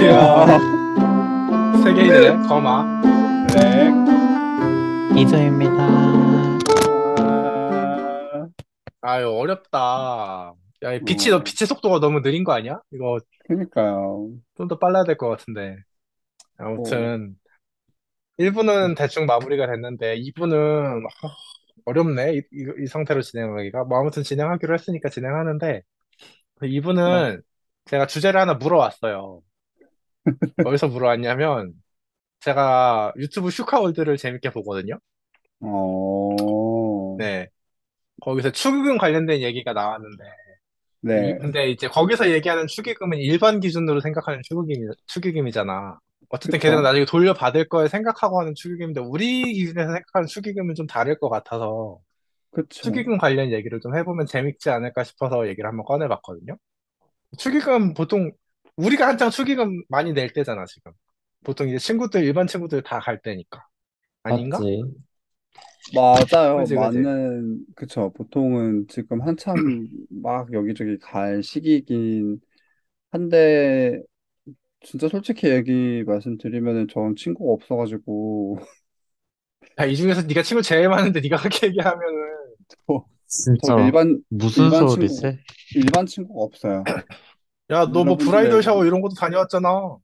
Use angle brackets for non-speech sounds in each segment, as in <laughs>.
안녕하세요. 세계인의 거마. 네. 이소입니다. 아, 아유 어렵다. 야, 이 빛이 너 빛의 속도가 너무 느린 거 아니야? 이거 그니까요. 좀 더 빨라야 될 것 같은데. 아무튼 1부는 대충 마무리가 됐는데 2부는 어렵네. 이, 이, 이 상태로 진행하기가. 뭐 아무튼 진행하기로 했으니까 진행하는데 2부는 제가 주제를 하나 물어왔어요. 어디서 물어왔냐면 제가 유튜브 슈카월드를 재밌게 보거든요. 어, 네. 거기서 축의금 관련된 얘기가 나왔는데 네. 이- 근데 이제 거기서 얘기하는 축의금은 일반 기준으로 생각하는 축의금이, 축의금이잖아. 어쨌든 그쵸. 걔네가 나중에 돌려받을 걸 생각하고 하는 축의금인데 우리 기준에서 생각하는 축의금은 좀 다를 것 같아서 그쵸. 축의금 관련 얘기를 좀 해보면 재밌지 않을까 싶어서 얘기를 한번 꺼내봤거든요. 축의금 보통 우리가 한창 축의금 많이 낼 때잖아, 지금. 보통 이제 친구들, 일반 친구들 다 갈 때니까. 아닌가? 맞지? 맞아요. 그지, 그지. 맞는, 그쵸. 보통은 지금 한참 <clears throat> 막 여기저기 갈 시기이긴 한데, 진짜 솔직히 얘기 말씀드리면은 전 친구가 없어가지고, 야, 이 중에서 네가 친구 제일 많은데 네가 그렇게 얘기하면은 저, 진짜 저 일반, 무슨 일반 친구, 소리지? 일반 친구가 없어요. 야, 너뭐 여러분들의- 브라이덜 샤워 이런 것도 다녀왔잖아.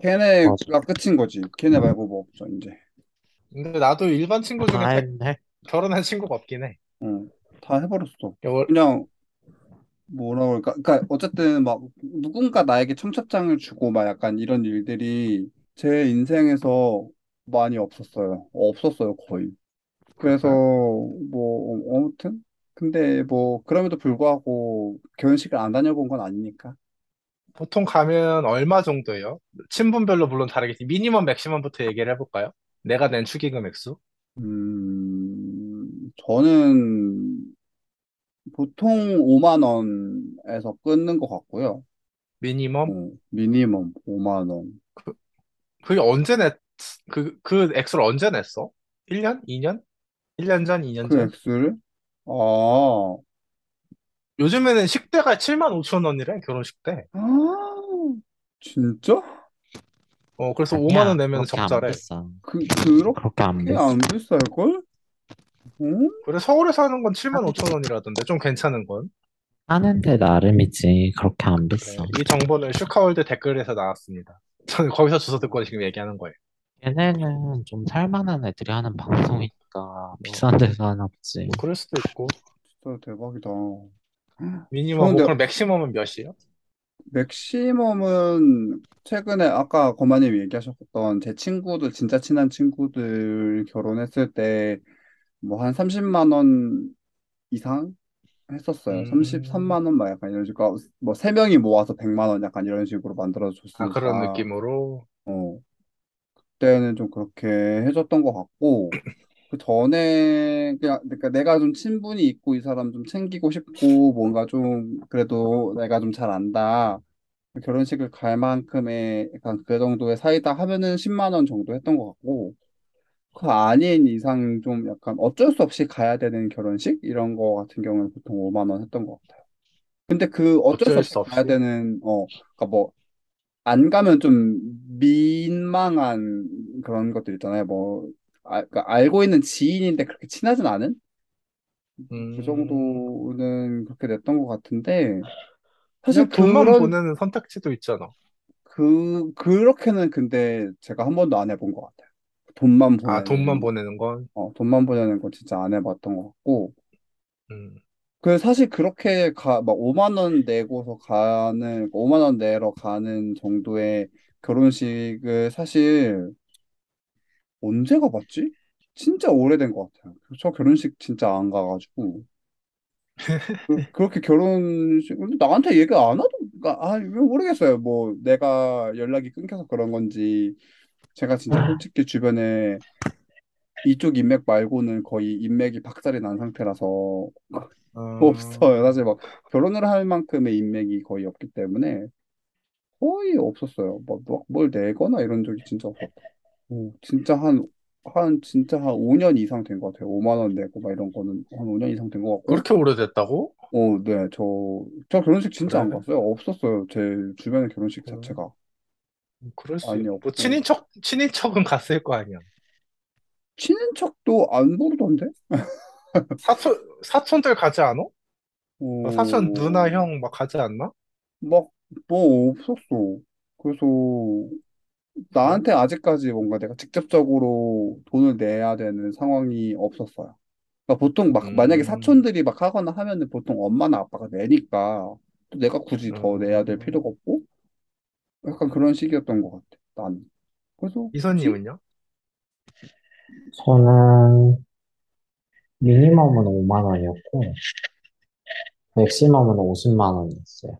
걔네가 끝인 거지. 걔네 말고 뭐 없죠, 이제. 근데 나도 일반 친구 중에 다 대- 했네. 결혼한 친구가 없긴 해. 응, 다 해버렸어. 야, 월- 그냥 뭐라 그럴까? 그러니까 어쨌든 막 누군가 나에게 청첩장을 주고 막 약간 이런 일들이 제 인생에서 많이 없었어요. 없었어요, 거의. 그래서 뭐 어, 아무튼 근데 뭐 그럼에도 불구하고 결혼식을 안 다녀본 건 아니니까. 보통 가면 얼마 정도예요? 친분별로 물론 다르겠지. 미니멈, 맥시멈부터 얘기를 해볼까요? 내가 낸 축의금 액수? 음, 저는 보통 5만 원에서 끊는 것 같고요. 미니멈? 어, 미니멈 5만 원. 그게 언제 냈, 그, 그 액수를 언제 냈어? 1년? 2년? 1년 전? 2년 그 전? 액수를? 아, 요즘에는 식대가 7만 5천 원이래, 결혼식 때. 아, 진짜? 어, 그래서 아니야, 5만 원 내면 그렇게 안 적자래. 비싸. 그, 그렇게 그렇게 안 비싸. 안 비쌀걸? 응? 그래, 서울에 사는 건 7만 5천 원이라던데, 좀 괜찮은 건. 하는데 나름이지. 그렇게 안 비싸. 이 정보는 슈카월드 댓글에서 나왔습니다. 저는 거기서 주워 듣고 지금 얘기하는 거예요. 얘네는 좀 살만한 애들이 하는 방송이니까 비싼 데서 하나 보지. 뭐 그럴 수도 있고. 진짜 대박이다. minimum, 뭐 그런데- 그럼 maximum은 몇이에요? maximum은 최근에 아까 거마님 얘기하셨던 제 친구들, 진짜 친한 친구들 결혼했을 때 뭐 한 30만 원 이상 했었어요. 음. 33만 원 막 약간 이런 식으로 뭐세 명이 모아서 100만 원 약간 이런 식으로 만들어 아, 줬으니까 그런 느낌으로. 어, 그때는 좀 그렇게 해줬던 것 같고, 그 전에, 그냥, 그러니까 내가 좀 친분이 있고 이 사람 좀 챙기고 싶고, 뭔가 좀, 그래도 내가 좀 잘 안다. 결혼식을 갈 만큼의 약간 그 정도의 사이다 하면은 10만 원 정도 했던 것 같고, 그 아닌 이상 좀 약간 어쩔 수 없이 가야 되는 결혼식? 이런 거 같은 경우는 보통 5만 원 했던 것 같아요. 근데 그 어쩔 수 어쩔 없이 수 가야 없이? 되는, 어, 그러니까 뭐, 안 가면 좀 민망한 그런 것들 있잖아요. 뭐, 아, 그러니까 알고 있는 지인인데 그렇게 친하진 않은? 음, 그 정도는 그렇게 냈던 것 같은데, 사실 돈만 그런, 보내는 선택지도 있잖아. 그, 그렇게는 근데 제가 한 번도 안 해본 것 같아요. 돈만 아, 돈만 보내는, 보내는 건. 어, 돈만 보내는 거 진짜 안 해봤던 것 같고, 음, 그 사실 그렇게 가, 막 5만 원 내고서 가는, 5만 원 내러 가는 정도의 결혼식을 사실 언제 가봤지? 진짜 오래된 것 같아요. 저 결혼식 진짜 안 가가지고. 그, <laughs> 그렇게 결혼식, 근데 나한테 얘기 안 하던, 그러니까, 아, 왜 모르겠어요. 뭐, 내가 연락이 끊겨서 그런 건지, 제가 진짜 솔직히 주변에 이쪽 인맥 말고는 거의 인맥이 박살이 난 상태라서 어, 없어요. 사실 막 결혼을 할 만큼의 인맥이 거의 없기 때문에 거의 없었어요. 뭐, 뭐, 뭘 내거나 이런 적이 진짜 없었고. 오, 진짜 한, 한, 진짜 한 5년 이상 된 것 같아요. 5만 원 내고 막 이런 거는 한 5년 이상 된 것 같고. 그렇게 오래됐다고? 어, 네, 저, 저 결혼식 진짜 안 그래? 갔어요. 없었어요. 제 주변의 결혼식 그래? 자체가. 그럴 수, 많이 뭐, 없고. 친인척, 친인척은 갔을 거 아니야. 친인척도 안 부르던데? <laughs> 사촌, 사촌들 가지 않아? 뭐 사촌 누나, 어, 형막 가지 않나? 막, 뭐 없었어. 그래서 그래? 나한테 아직까지 뭔가 내가 직접적으로 돈을 내야 되는 상황이 없었어요. 그러니까 보통 막 만약에 음, 사촌들이 막 하거나 하면은 보통 엄마나 아빠가 내니까 또 내가 굳이 더 내야 될 음, 필요가 없고 약간 그런 식이었던 것 같아. 나는. 그래서 굳이 이선님은요? 저는 미니멈은 5만 원이었고, 맥시멈은 50만 원이었어요.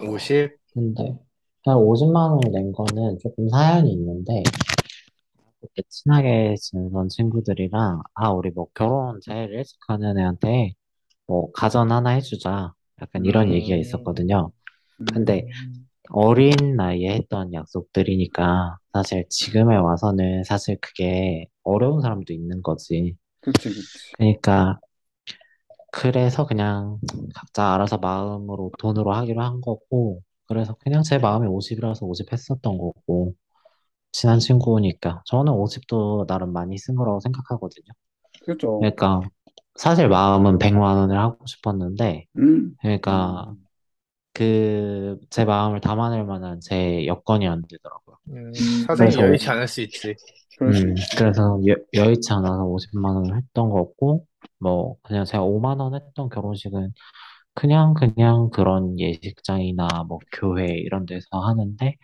50? 근데 그냥 50만 원을 낸 거는 조금 사연이 있는데, 그렇게 친하게 지내던 친구들이랑, 아, 우리 뭐 결혼 제일 일찍 하는 애한테 뭐 가전 하나 해주자. 약간 이런 얘기가 음, 있었거든요. 근데 음, 어린 나이에 했던 약속들이니까 사실 지금에 와서는 사실 그게 어려운 사람도 있는 거지. 그치, 그치. 그러니까 그래서 그냥 각자 알아서 마음으로 돈으로 하기로 한 거고, 그래서 그냥 제 마음이 50이라서 50 했었던 거고, 친한 친구니까. 저는 50도 나름 많이 쓴 거라고 생각하거든요. 그죠. 그러니까 사실 마음은 100만 원을 하고 싶었는데, 음, 그러니까 그 제 마음을 담아낼 만한 제 여건이 안 되더라고요. 음, 사정이 그래서 음, 여의치 않을 수 있지. 그럴 수 음 있지. 그래서 여, 여의치 않아서 50만 원을 했던 거고, 뭐 그냥 제가 5만 원 했던 결혼식은 그냥 그냥 그런 예식장이나 뭐 교회 이런 데서 하는데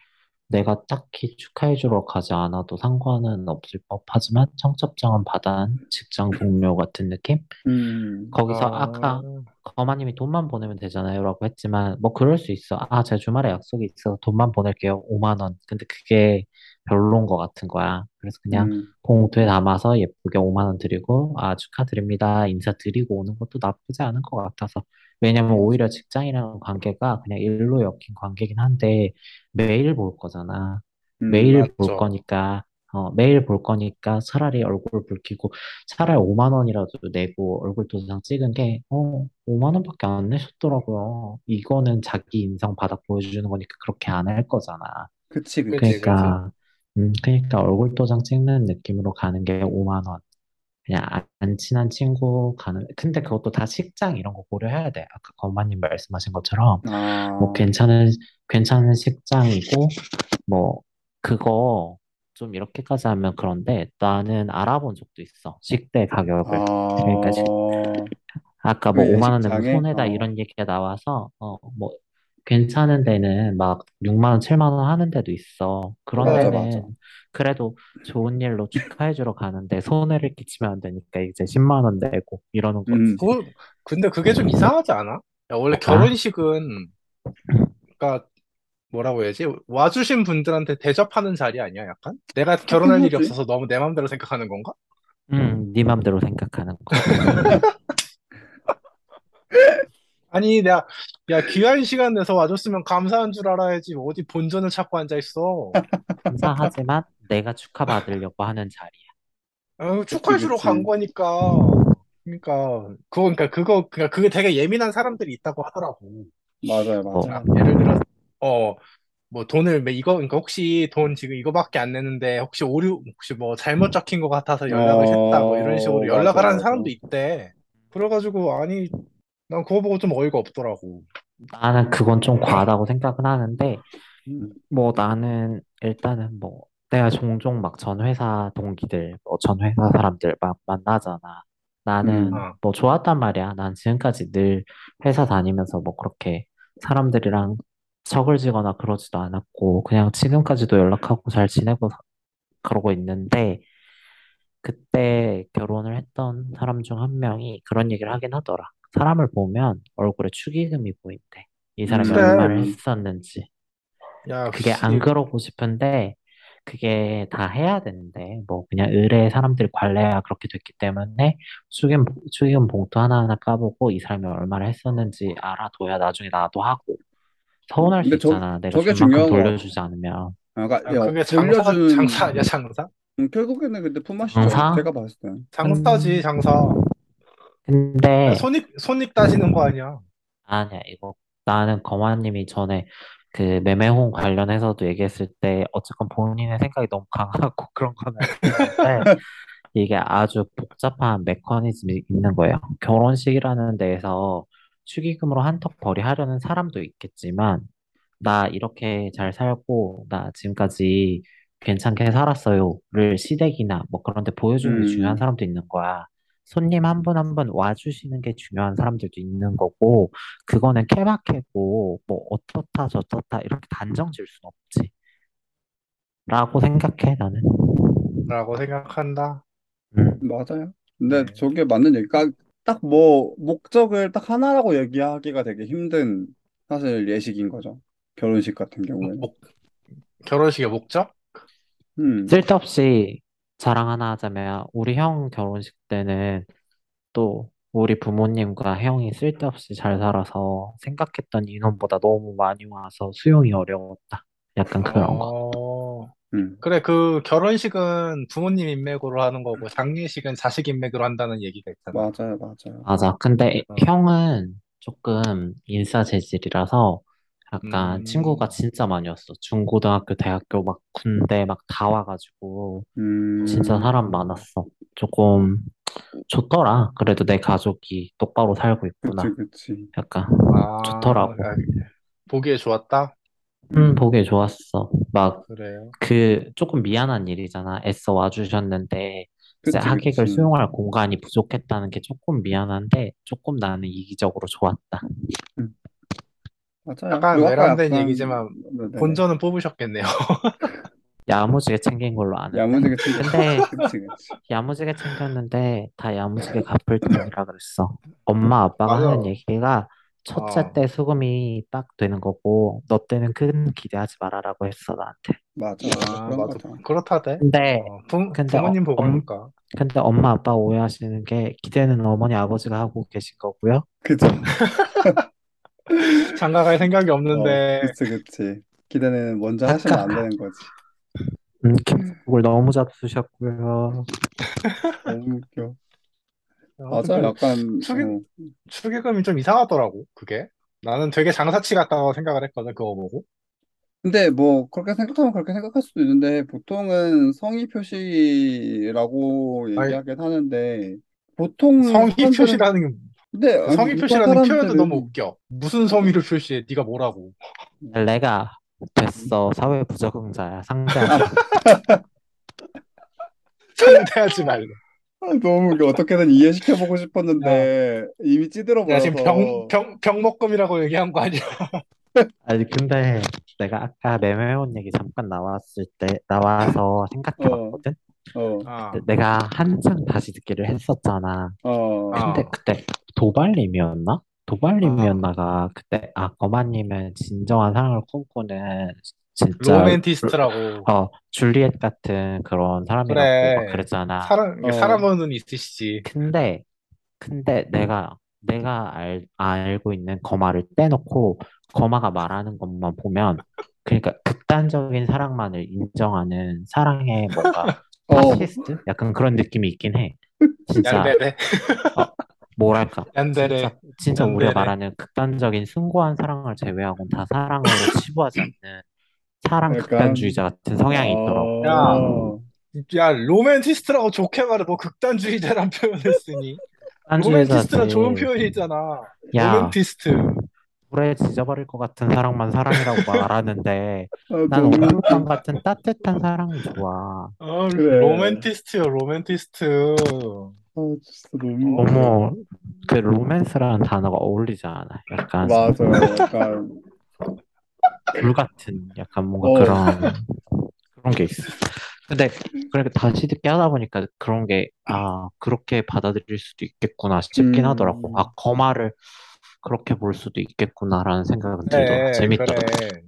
내가 딱히 축하해주러 가지 않아도 상관은 없을 법하지만 청첩장은 받은 직장 동료 같은 느낌? 음, 거기서 아까 아, 거마님이 돈만 보내면 되잖아요 라고 했지만 뭐 그럴 수 있어. 아, 제가 주말에 약속이 있어서 돈만 보낼게요. 5만 원. 근데 그게 별로인 것 같은 거야. 그래서 그냥 음, 봉투에 담아서 예쁘게 5만 원 드리고 아, 축하드립니다. 인사 드리고 오는 것도 나쁘지 않은 것 같아서. 왜냐면. 오히려 직장이라는 관계가 그냥 일로 엮인 관계긴 한데 매일 볼 거잖아. 음, 매일 볼 맞죠. 거니까 어, 매일 볼 거니까 차라리 얼굴 붉히고 차라리 5만 원이라도 내고 얼굴 도장 찍은 게, 어, 5만 원밖에 안 내셨더라고요. 이거는 자기 인성 바닥 보여주는 거니까 그렇게 안 할 거잖아. 그치, 그치. 그지. 그러니까, 음, 그러니까 얼굴 도장 찍는 느낌으로 가는 게 5만 원. 그냥 안, 안 친한 친구 가는, 근데 그것도 다 식장 이런 거 고려해야 돼. 아까 건마님 말씀하신 것처럼, 뭐 아, 괜찮은, 괜찮은 식장이고, 뭐, 그거 좀 이렇게까지 하면 그런데 나는 알아본 적도 있어. 식대 가격을. 그러니까 식- 아, 아까 뭐그 5만 원 내면 예식장에? 손해다 어, 이런 얘기가 나와서 어, 뭐 괜찮은 데는 막 6만 원, 7만 원 하는 데도 있어. 그런. 맞아, 맞아. 데는 그래도 좋은 일로 축하해 주러 가는데 손해를 끼치면 안 되니까 이제 10만 원 내고 이러는 음, 거지. 그, 근데 그게 좀 이상하지 않아? 야, 원래 뭐가? 결혼식은, 그니까, 뭐라고 해야지? 와주신 분들한테 대접하는 자리 아니야, 약간? 내가 하긴 결혼할 일이. 없어서 너무 내 맘대로 생각하는 건가? 응, 네 맘대로 생각하는 거지. <laughs> 아니, 내가, 야, 귀한 시간 내서 와줬으면 감사한 줄 알아야지. 어디 본전을 찾고 앉아 있어. 감사하지만 내가 축하받으려고 하는 자리야. 아, 그치, 축하해주러 간 그치. 거니까. 그러니까, 그거, 그러니까 그거, 그러니까 그게 되게 예민한 사람들이 있다고 하더라고. 맞아요, 뭐, 맞아요. 아, 예를 들어, 어, 뭐 돈을 매- 이거 그러니까 혹시 돈 지금 이거밖에 안 내는데 혹시 오류 혹시 뭐 잘못 적힌 것 같아서 연락을 했다 뭐 이런 식으로 어, 맞아, 연락을 하는 맞아. 사람도 있대. 그래가지고 아니 난 그거 보고 좀 어이가 없더라고. 나는 그건 좀 과하다고 생각은 하는데 음, 뭐 나는 일단은 뭐 내가 종종 막 전 회사 동기들, 뭐 전 회사 사람들 막 만나잖아. 나는 음, 어, 뭐 좋았단 말이야. 난 지금까지 늘 회사 다니면서 뭐 그렇게 사람들이랑 척을 지거나 그러지도 않았고 그냥 지금까지도 연락하고 잘 지내고 사- 그러고 있는데 그때 결혼을 했던 사람 중 한 명이 그런 얘기를 하긴 하더라. 사람을 보면 얼굴에 축의금이 보인대. 이 사람이 그래. 얼마를 음, 했었는지. 야, 그게 안 씨, 그러고 싶은데 그게 다 해야 되는데 뭐 그냥 의뢰 사람들이 관례가 그렇게 됐기 때문에 축의금 축의금 봉투 하나하나 까보고 이 사람이 얼마를 했었는지 알아둬야 나중에 나도 하고 음. 서운할 수 근데 저, 있잖아. 내가 저게 준 만큼 중요한 것 같아. 돌려주지 않으면 아, 그러니까 야, 야, 그게 장사 장사 돌려준 아니야 장사? 음, 결국에는 근데 품앗이죠. 장사? 제가 봤을 땐. 장사지 근 장사. 야, 근데 손익 손익 따지는 거 아니야? 아니야 이거 나는 거마님이 전에 그 매매혼 관련해서도 얘기했을 때 어쨌건 본인의 생각이 너무 강하고 <laughs> 그런 건 알겠는데 이게 아주 복잡한 메커니즘이 있는 거예요. 결혼식이라는 데에서 축의금으로 한턱 벌이 하려는 사람도 있겠지만 나 이렇게 잘 살고 나 지금까지 괜찮게 살았어요를 시댁이나 뭐 그런 데 보여주는 게 중요한 음, 사람도 있는 거야. 손님 한 분 한 분 와주시는 게 중요한 사람들도 있는 거고 그거는 케바케고 뭐 어떻다 저떻다 이렇게 단정 지을 순 없지. 라고 생각해 나는. 라고 생각한다. 음. 맞아요. 근데 네. 저게 맞는 얘기가 딱 뭐 목적을 딱 하나라고 얘기하기가 되게 힘든 사실 예식인 거죠. 결혼식 같은 경우에는. 목, 결혼식의 목적? 음, 쓸데없이 자랑 하나 하자면 우리 형 결혼식 때는 또 우리 부모님과 형이 쓸데없이 잘 살아서 생각했던 인원보다 너무 많이 와서 수용이 어려웠다. 약간 그런 거. 어, 음, 그래, 그 결혼식은 부모님 인맥으로 하는 거고, 장례식은 자식 인맥으로 한다는 얘기가 있잖아. 맞아요, 맞아요. 맞아. 근데 어, 형은 조금 인싸 재질이라서 약간 친구가 음, 진짜 많이 왔어. 중고등학교, 대학교 막 군대 막 다 와가지고 진짜 음, 사람 많았어. 조금 좋더라. 그래도 내 가족이 똑바로 살고 그치, 있구나. 그치. 약간 아, 좋더라고. 아, 보기에 좋았다? 음, 보기 좋았어. 막 그래요. 그 조금 미안한 일이잖아. 애써 와주셨는데 이제 그치, 하객을 그치. 수용할 공간이 부족했다는 게 조금 미안한데 조금 나는 이기적으로 좋았다. 음, 맞아요. 약간 그리고 아까 외람된 약간, 얘기지만, 네네. 본전은 뽑으셨겠네요. <laughs> 야무지게 챙긴 걸로 아는데. 야무지게 챙겼지. 근데 <laughs> 그치, 그치. 야무지게 챙겼는데 다 야무지게 갚을 돈이라 그랬어. 엄마 아빠가 하는 맞아. 얘기가 첫째 어, 때 수금이 딱 되는 거고 너 때는 큰 기대하지 말아라고 했어 나한테. 맞아, 맞아. 아, 그런 맞아. 거죠. 그렇다대. 근데 어, 부, 근데 어, 부모님 엄, 보고니까. 근데 엄마 아빠 오해하시는 게 기대는 어머니 아버지가 하고 계신 거고요. 그죠? <laughs> <laughs> 장가갈 생각이 어, 없는데, 그치, 그치. 기대는 먼저 하시면 안 되는 거지. 음, 김국을 너무 잡수셨고요. <laughs> 너무 웃겨. 아무튼 맞아, 그, 약간, 축의, 어. 축의금이 좀 이상하더라고, 그게. 나는 되게 장사치 같다고 생각을 했거든, 그거 보고. 근데 뭐, 그렇게 생각하면 그렇게 생각할 수도 있는데, 보통은 성의 표시라고 아니, 얘기하긴 하는데, 보통 성의 사람들은, 표시라는 게, 근데, 아니, 성의 표시라는 표현도 너무 사람들은, 웃겨. 무슨. 성의를 표시해? 네가 뭐라고. 내가 됐어 사회 부적응자야 상대하지 마. <laughs> 아, 상대하지 말래. 너무 웃겨. 어떻게든 이해시켜보고 야, 싶었는데, 이미 찌들어 야, 지금 병, 버려서, 병, 병목금이라고 얘기한 거 아니야? 아니 근데 내가 아까 매매원 얘기 잠깐 나왔을 때 나와서 어, 생각해봤거든. 어, 아, 내가 한창 다시 듣기를 했었잖아. 어, 근데 아, 그때 도발님이었나? 아. 도발님이었나가 그때 아 거마님은 진정한 사랑을 꿈꾸는 진짜 로맨티스트라고. 어 줄리엣 같은 그런 사람이라고 막 그래. 그랬잖아. 사람, 어, 사람은 있으시지. 근데 근데 내가 내가 알, 알고 있는 거마를 떼놓고 거마가 말하는 것만 보면 그러니까 극단적인 사랑만을 인정하는 사랑의 뭔가 어, <laughs> 파시스트? 약간 그런 느낌이 있긴 해. 진짜 얀데레. 어, 뭐랄까 진짜 얀데레. 진짜 우리가 얀데레. 말하는 극단적인 숭고한 사랑을 제외하고는 다 사랑으로 <laughs> 치부하지 않는 사랑 극단주의자 약간, 같은 성향이 있더라고. 야, 어, 야, 로맨티스트라고 좋게 말해. 뭐 극단주의자란 표현을 쓰니? 로맨티스트란 좋은 극단주의자지. 표현이잖아. 야, 로맨티스트. 불에 지져버릴 것 같은 사랑만 사랑이라고 <laughs> 말하는데 아, 난. 얼룩말 같은 따뜻한 사랑이 좋아. 아, 그래. 로맨티스트요, 로맨티스트. 아, 진짜 너무 어? 너무 그 로맨스라는 단어가 어울리지 않아. 약간 맞아요. 약간, <laughs> 불 같은 약간 뭔가 어, 그런 그런 게 있어. 근데 그렇게 다시 듣기 하다 보니까 그런 게 아 그렇게 받아들일 수도 있겠구나 싶긴 하더라고. 아 음, 거마를 그렇게 볼 수도 있겠구나라는 생각은 들더라. 그래, 재밌더라. 그래.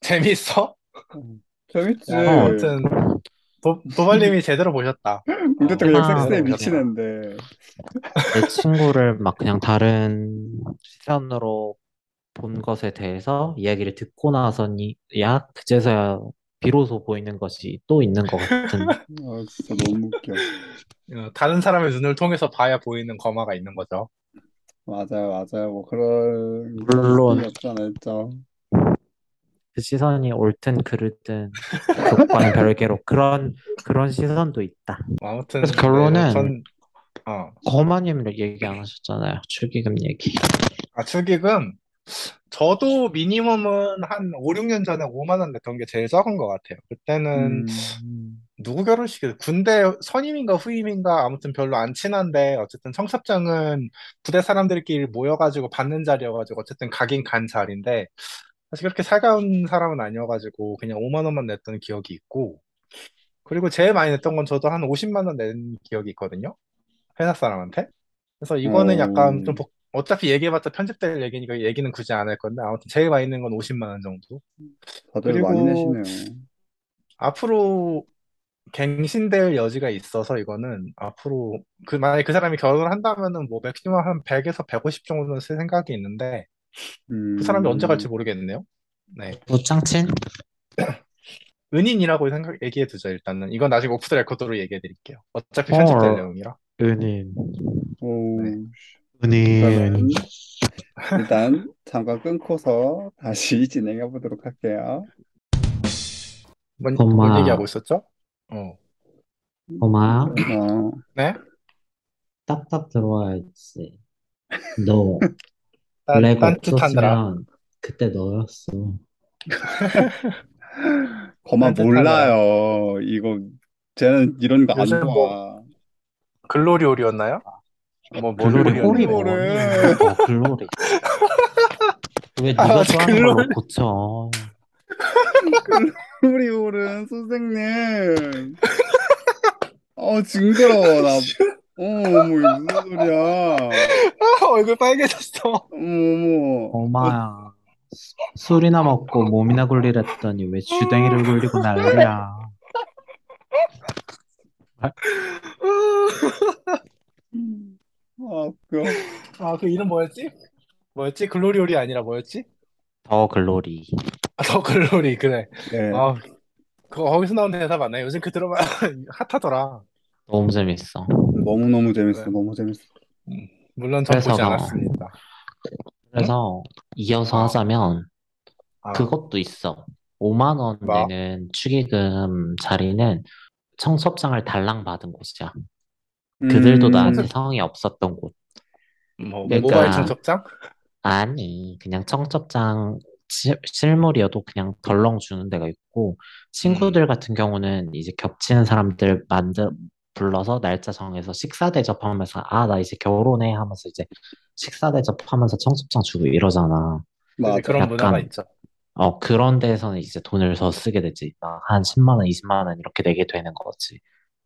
재밌어? 어, 재밌지. 야, 어, 아무튼, 도, 도발님이 제대로 보셨다. 어, 문제도 그냥 내가 섹스에. 미치는데. 내 친구를 막 그냥 다른 시선으로 본 것에 대해서 이야기를 듣고 나서니 야 그제서야 비로소 보이는 것이 또 있는 것 같은 <laughs> 아, 진짜 너무 웃겨. 어, 다른 사람의 눈을 통해서 봐야 보이는 거마가 있는 거죠. 맞아요, 맞아요. 뭐, 그런 물론 있죠. 그 시선이 옳든 그르든 그것과는 별개로 <laughs> 그런 그런 시선도 있다. 아무튼 그래서 결론은 네, 전 어. 거마님 얘기 안 하셨잖아요. 축의금 얘기. 아, 축의금 저도 미니멈은 한 5, 6년 전에 5만 원 냈던 게 제일 적은 것 같아요. 그때는 음, 누구 결혼식에 군대 선임인가 후임인가 아무튼 별로 안 친한데 어쨌든 청첩장은 부대 사람들끼리 모여가지고 받는 자리여가지고 어쨌든 가긴 간 자리인데 사실 그렇게 살가운 사람은 아니어가지고 그냥 5만 원만 냈던 기억이 있고 그리고 제일 많이 냈던 건 저도 한 50만 원 낸 기억이 있거든요. 회사 사람한테. 그래서 이거는 약간 좀 어, 복- 어차피 얘기해봤자 편집될 얘기니까 얘기는 굳이 안 할 건데 아무튼 제일 많이 낸 건 50만 원 정도. 다들 많이 그리고 내시네요. 앞으로 갱신될 여지가 있어서 이거는 앞으로 그 만약에 그 사람이 결혼을 한다면은 뭐 maximum 한 100에서 150 정도는 쓸 생각이 있는데 그 사람이 언제 갈지 음, 모르겠네요. 네. 무짱친? <clears throat> 은인이라고 생각 얘기해 두죠 일단은 이건 나중에 off the record로 얘기해 드릴게요. 어차피 편집될 어, 내용이라. 은인. 오, 네. 은인. 일단 잠깐 끊고서 다시 <laughs> 진행해 보도록 할게요. 뭔, 뭘 엄마, 얘기하고 있었죠? 어. 엄마, 어, 네? 딱딱 들어와야지. 너 딴, 렉 딴짓하느라. 없었으면 그때 너였어. <laughs> 거만 딴짓하느라. 몰라요. 이거 쟤는 이런 거안 요즘 뭐 좋아. 글로리 올이었나요? 뭐, 뭐 글로리 홀이 글로리였는데. 글로리를. 뭐니? 어, 글로리. 왜 아, 네가 맞아. 좋아하는 걸로 글로리. 고쳐? 우리 <laughs> 오른 선생님. 어 징그러워 나. 어 어머 무슨 소리야. 아, 얼굴 빨개졌어. 어머 어머. 엄마야. 술이나 먹고 몸이나 굴리랬더니 왜 주댕이를 굴리고 난리야? 아, 아 웃겨. 아, 그 이름 뭐였지? 뭐였지? 글로리올이 아니라 뭐였지? 더 글로리. 아, 더 글로리, 그래. 네. 아, 그거 거기서 나온 대사 맞나요? 요즘 그 드라마 <laughs> 핫하더라. 너무 재밌어. 너무 너무 재밌어. 네. 너무 재밌어. 음, 물론 전 보지 그래서 않았습니다. 응? 그래서 이어서 아, 하자면 아, 그것도 있어. 5만 원 뭐? 내는 축의금 자리는 청첩장을 달랑 받은 곳이야. 그들도 음. 나한테 성이 없었던 곳. 뭐, 모바일 그러니까 청첩장? 아니 그냥 청첩장 시- 실물이어도 그냥 덜렁 주는 데가 있고 친구들 음, 같은 경우는 이제 겹치는 사람들 만들 불러서 날짜 정해서 식사 대접하면서 아 나 이제 결혼해 하면서 이제 식사 대접하면서 청첩장 주고 이러잖아. 그지, 맞아. 그런 문화가 약간 있죠. 어 그런 데서는 이제 돈을 더 쓰게 되지. 막 한 10만 원, 20만 원 이렇게 내게 되는 거지.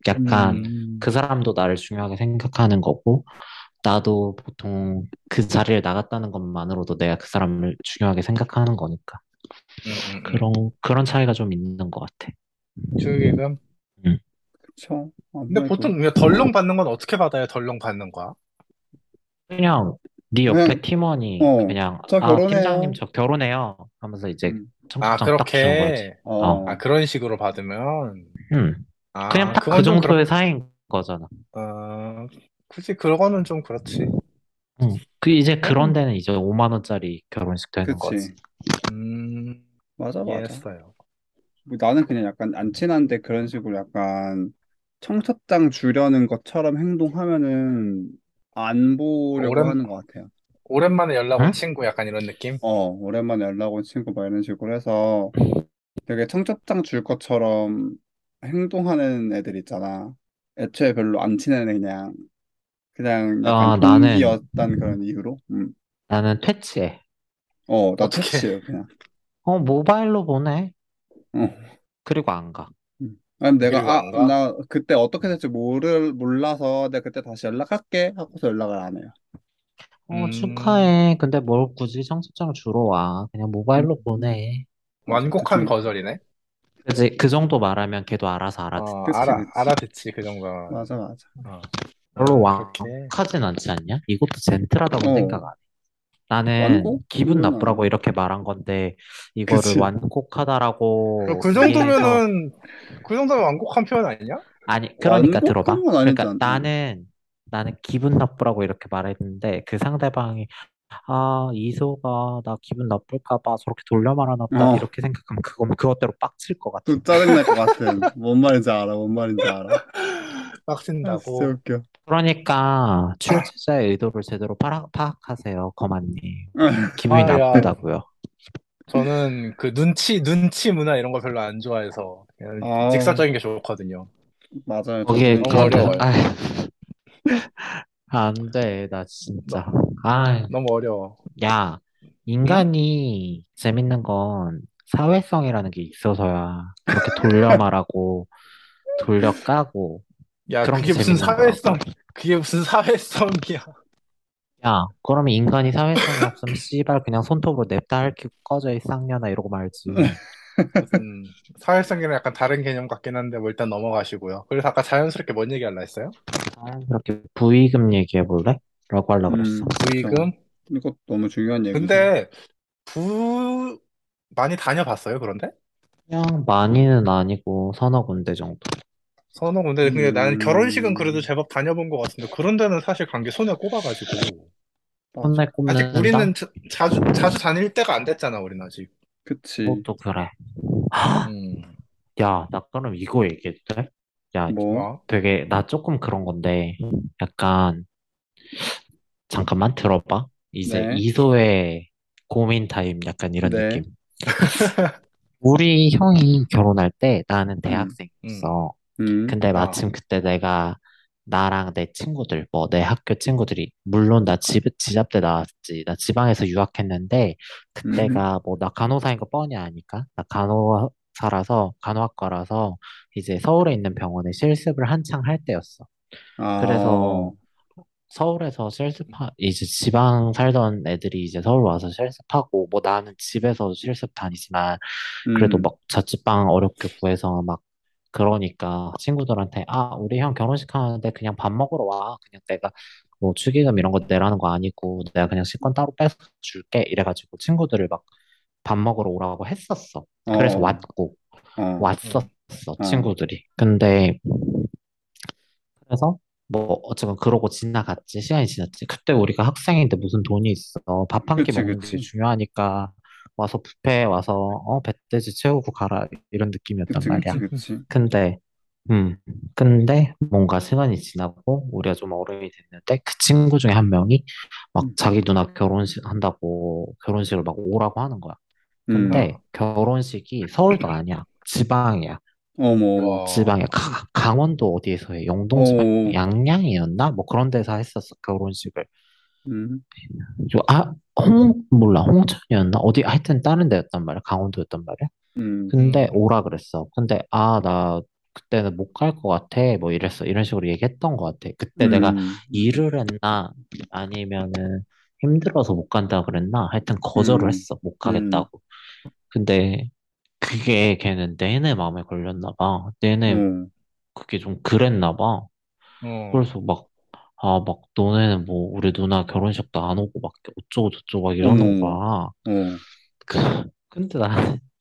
약간 음. 그 사람도 나를 중요하게 생각하는 거고 나도 보통 그 자리를 나갔다는 것만으로도 내가 그 사람을 중요하게 생각하는 거니까. 음, 음, 음. 그런, 그런 차이가 좀 있는 것 같아. 축의금? 음. 그쵸. 근데 아무래도 보통 그냥 덜렁 받는 건 어떻게 받아요? 덜렁 받는 거야? 그냥 네 옆에 그냥 팀원이 어. 그냥 저 아, 팀장님 결혼해요. 저 결혼해요 하면서 이제 음. 아, 청첩장 딱 주는 거지. 그렇게. 어, 어. 아, 그런 식으로 받으면. 음. 그냥 아, 딱그 그건 좀 그렇, 정도의 사이인 거잖아. 어, 굳이 그거는 좀 그렇지. 음. 그 이제 그런 음, 데는 이제 5만 원짜리 결혼식 되는 거지. 그치. 음, 맞아 맞아. 이해했어요. 뭐 나는 그냥 약간 안 친한데 그런 식으로 약간 청첩장 주려는 것처럼 행동하면은 안 보려고 오랜, 하는 것 같아요. 오랜만에 연락 온 응? 친구 약간 이런 느낌? 어, 오랜만에 연락 온 친구 막 이런 식으로 해서 되게 청첩장 줄 것처럼 행동하는 애들 있잖아. 애초에 별로 안 친한 애 그냥 그냥 약간 아, 나는 동기였단 그런 이유로. 음. 나는 퇴치해. 어, 나 어떻게? 퇴치예요 그냥. 어, 모바일로 보내. 어. 그리고 안 가. 음. 아니 내가 그리고 아, 안 가? 나 그때 어떻게 될지 모를 몰라서 내가 그때 다시 연락할게 하고서 연락을 안 해요. 어, 음, 축하해. 근데 뭘 굳이 청첩장을 주러 와. 그냥 음, 모바일로 보내. 맞아. 완곡한 대충 거절이네? 그지? 그 정도 말하면 걔도 알아서 어, 알아듣지. 그치 알아, 그치. 알아듣지, 그 정도면. 맞아 맞아. 어, 별로 아, 그렇게. 완곡하진 않지 않냐? 이것도 젠틀하다고 어, 생각 안 해. 나는 완곡? 기분 나쁘라고. 이렇게 말한 건데, 이거를 그치. 완곡하다라고 그 정도면은, 그 정도면 완곡한 표현 아니냐? 아니, 그러니까 들어봐. 완곡한 건 아니지 그러니까 않나? 나는, 나는 기분 나쁘라고 이렇게 말했는데, 그 상대방이, 아, 이소가 나 기분 나쁠까 봐 저렇게 돌려 말하나 보다. 어, 이렇게 생각하면 그거면 그것대로 빡칠 것또 같은. 짜증날 것 <laughs> 같은. 뭔 말인지 알아, 뭔 말인지 알아. <laughs> 아, 진짜 빡친다고. 웃겨. 그러니까 <laughs> 출제자의 의도를 제대로 파악, 파악하세요, 거만님. 기분이 아, 야, 나쁘다고요. 저는 그 눈치, 눈치 문화 이런 거 별로 안 좋아해서 그냥 아, 직설적인 게 좋거든요. 맞아요. 거기에 저도 너무 그런데 어려워요. 아, 안 돼, 나 너, 진짜. 아, 너무 어려워. 야, 응? 인간이 재밌는 건 사회성이라는 게 있어서야 그렇게 돌려 <laughs> 말하고 돌려 까고 야, 그런 게 그게 무슨 재밌는 사회성, 거라고. 그게 무슨 사회성이야. 야, 그러면 인간이 사회성이 없으면 씨발 그냥 손톱으로 냅다 핥히고 꺼져 이 쌍년아 이러고 말지. 무슨 사회성이랑 약간 다른 개념 같긴 한데 뭐 일단 넘어가시고요. 그래서 아까 자연스럽게 뭔 얘기 할라 했어요? 자연스럽게 부의금 얘기해 볼래? 라고 하려고 그랬어. 음, 그쵸. 부의금? 이거 너무 중요한 얘기죠. 근데 부 많이 다녀봤어요, 그런데? 그냥 많이는 아니고 서너 군데 정도. 서너 군데 근데 나는 결혼식은 그래도 음, 제법 다녀본 것 같은데 그런 데는 사실 간 게 손에 꼽아가지고 맞아. 혼내 아직 꼽는다? 우리는 자, 자주 자주 다닐 때가 안 됐잖아, 우리는 아직. 그치. 그것도 그래. 음, 야, 나 그럼 이거 얘기해도 돼? 야, 뭐, 뭐? 되게, 나 조금 그런 건데, 약간, 잠깐만 들어봐. 이제 네, 이소의 고민 타임 약간 이런 네, 느낌. <laughs> 우리 형이 결혼할 때 나는 음, 음, 대학생이었어. 음, 근데 아, 마침 그때 내가 나랑 내 친구들, 뭐 내 학교 친구들이, 물론 나 집, 지잡대 나왔지. 나 지방에서 유학했는데, 음, 그때가 뭐 나 간호사인 거 뻔히 아니까? 나 간호사라서, 간호학과라서 이제 서울에 있는 병원에 실습을 한창 할 때였어. 아, 그래서 서울에서 실습하, 이제 지방 살던 애들이 이제 서울 와서 실습하고, 뭐 나는 집에서 실습 다니지만, 그래도 음, 막 자취방 어렵게 구해서 막, 그러니까 친구들한테, 아, 우리 형 결혼식 하는데 그냥 밥 먹으러 와. 그냥 내가 뭐 축의금 이런 거 내라는 거 아니고, 내가 그냥 식권 따로 빼서 줄게. 이래가지고 친구들을 막 밥 먹으러 오라고 했었어. 어, 그래서 어, 왔고, 어, 음, 왔었어, 어, 친구들이. 근데, 그래서 뭐 어쨌건 그러고 지나갔지 시간이 지났지 그때 우리가 학생인데 무슨 돈이 있어 밥 한끼 그치, 먹는 게 그치, 중요하니까 와서 뷔페 와서 어 배돼지 채우고 가라 이런 느낌이었단 그치, 그치, 말이야. 그치, 근데 음 근데 뭔가 시간이 지나고 우리가 좀 어른이 됐는데 그 친구 중에 한 명이 막 음, 자기 누나 결혼식 한다고 결혼식을 막 오라고 하는 거야. 음, 근데 아, 결혼식이 서울도 아니야. 지방이야. 어머, 지방에 가- 강원도 어디에서 해? 영동 지방 어, 양양이었나? 뭐 그런 데서 했었어 결혼식을. 음, 저, 아, 홍 몰라 홍천이었나? 어디 하여튼 다른 데였단 말이야. 강원도였단 말이야. 음, 근데 음, 오라 그랬어. 근데 아 나 그때는 못 갈 것 같아. 뭐 이랬어. 이런 식으로 얘기했던 것 같아. 그때 내가 음, 일을 했나? 아니면은 힘들어서 못 간다 그랬나? 하여튼 거절을 음, 했어. 못 음, 가겠다고. 근데 그게 걔는 내내 마음에 걸렸나 봐. 내내 어, 그게 좀 그랬나 봐. 어, 그래서 막, 아, 막, 너네는 뭐, 우리 누나 결혼식도 안 오고 막, 어쩌고 저쩌고 막 이러는 어머, 거야. 어, 그, 근데 나는 <laughs>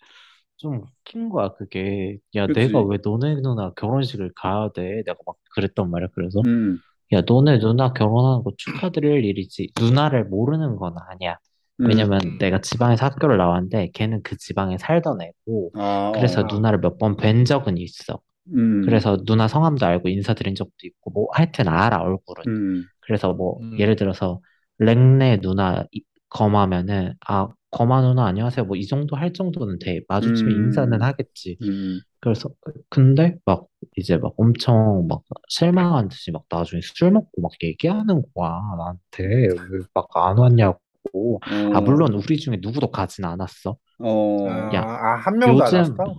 좀 웃긴 거야, 그게. 야, 내가 그치, 왜 너네 누나 결혼식을 가야 돼? 내가 막 그랬단 말이야. 그래서, 음, 야, 너네 누나 결혼하는 거 축하드릴 일이지. 누나를 모르는 건 아니야. 음, 왜냐면 음, 내가 지방에서 학교를 나왔는데, 걔는 그 지방에 살던 애고, 아, 그래서 어, 누나를 몇 번 뵌 적은 있어. 음, 그래서 누나 성함도 알고 인사드린 적도 있고, 뭐 하여튼 알아, 얼굴은. 음, 그래서 뭐 예를 음, 들어서 랭네 누나 이- 검하면은 아 검아 누나 안녕하세요. 뭐 이 정도 할 정도는 돼. 마주치면 인사는 음, 하겠지. 음, 그래서 근데 막 이제 막 엄청 막 실망한 듯이 막 나중에 술 먹고 막 얘기하는 거야 나한테. 왜 막 안 왔냐고. 아 어, 물론 우리 중에 누구도 가진 않았어. 아, 어, 야 아, 한 명도 안 요즘 왔어?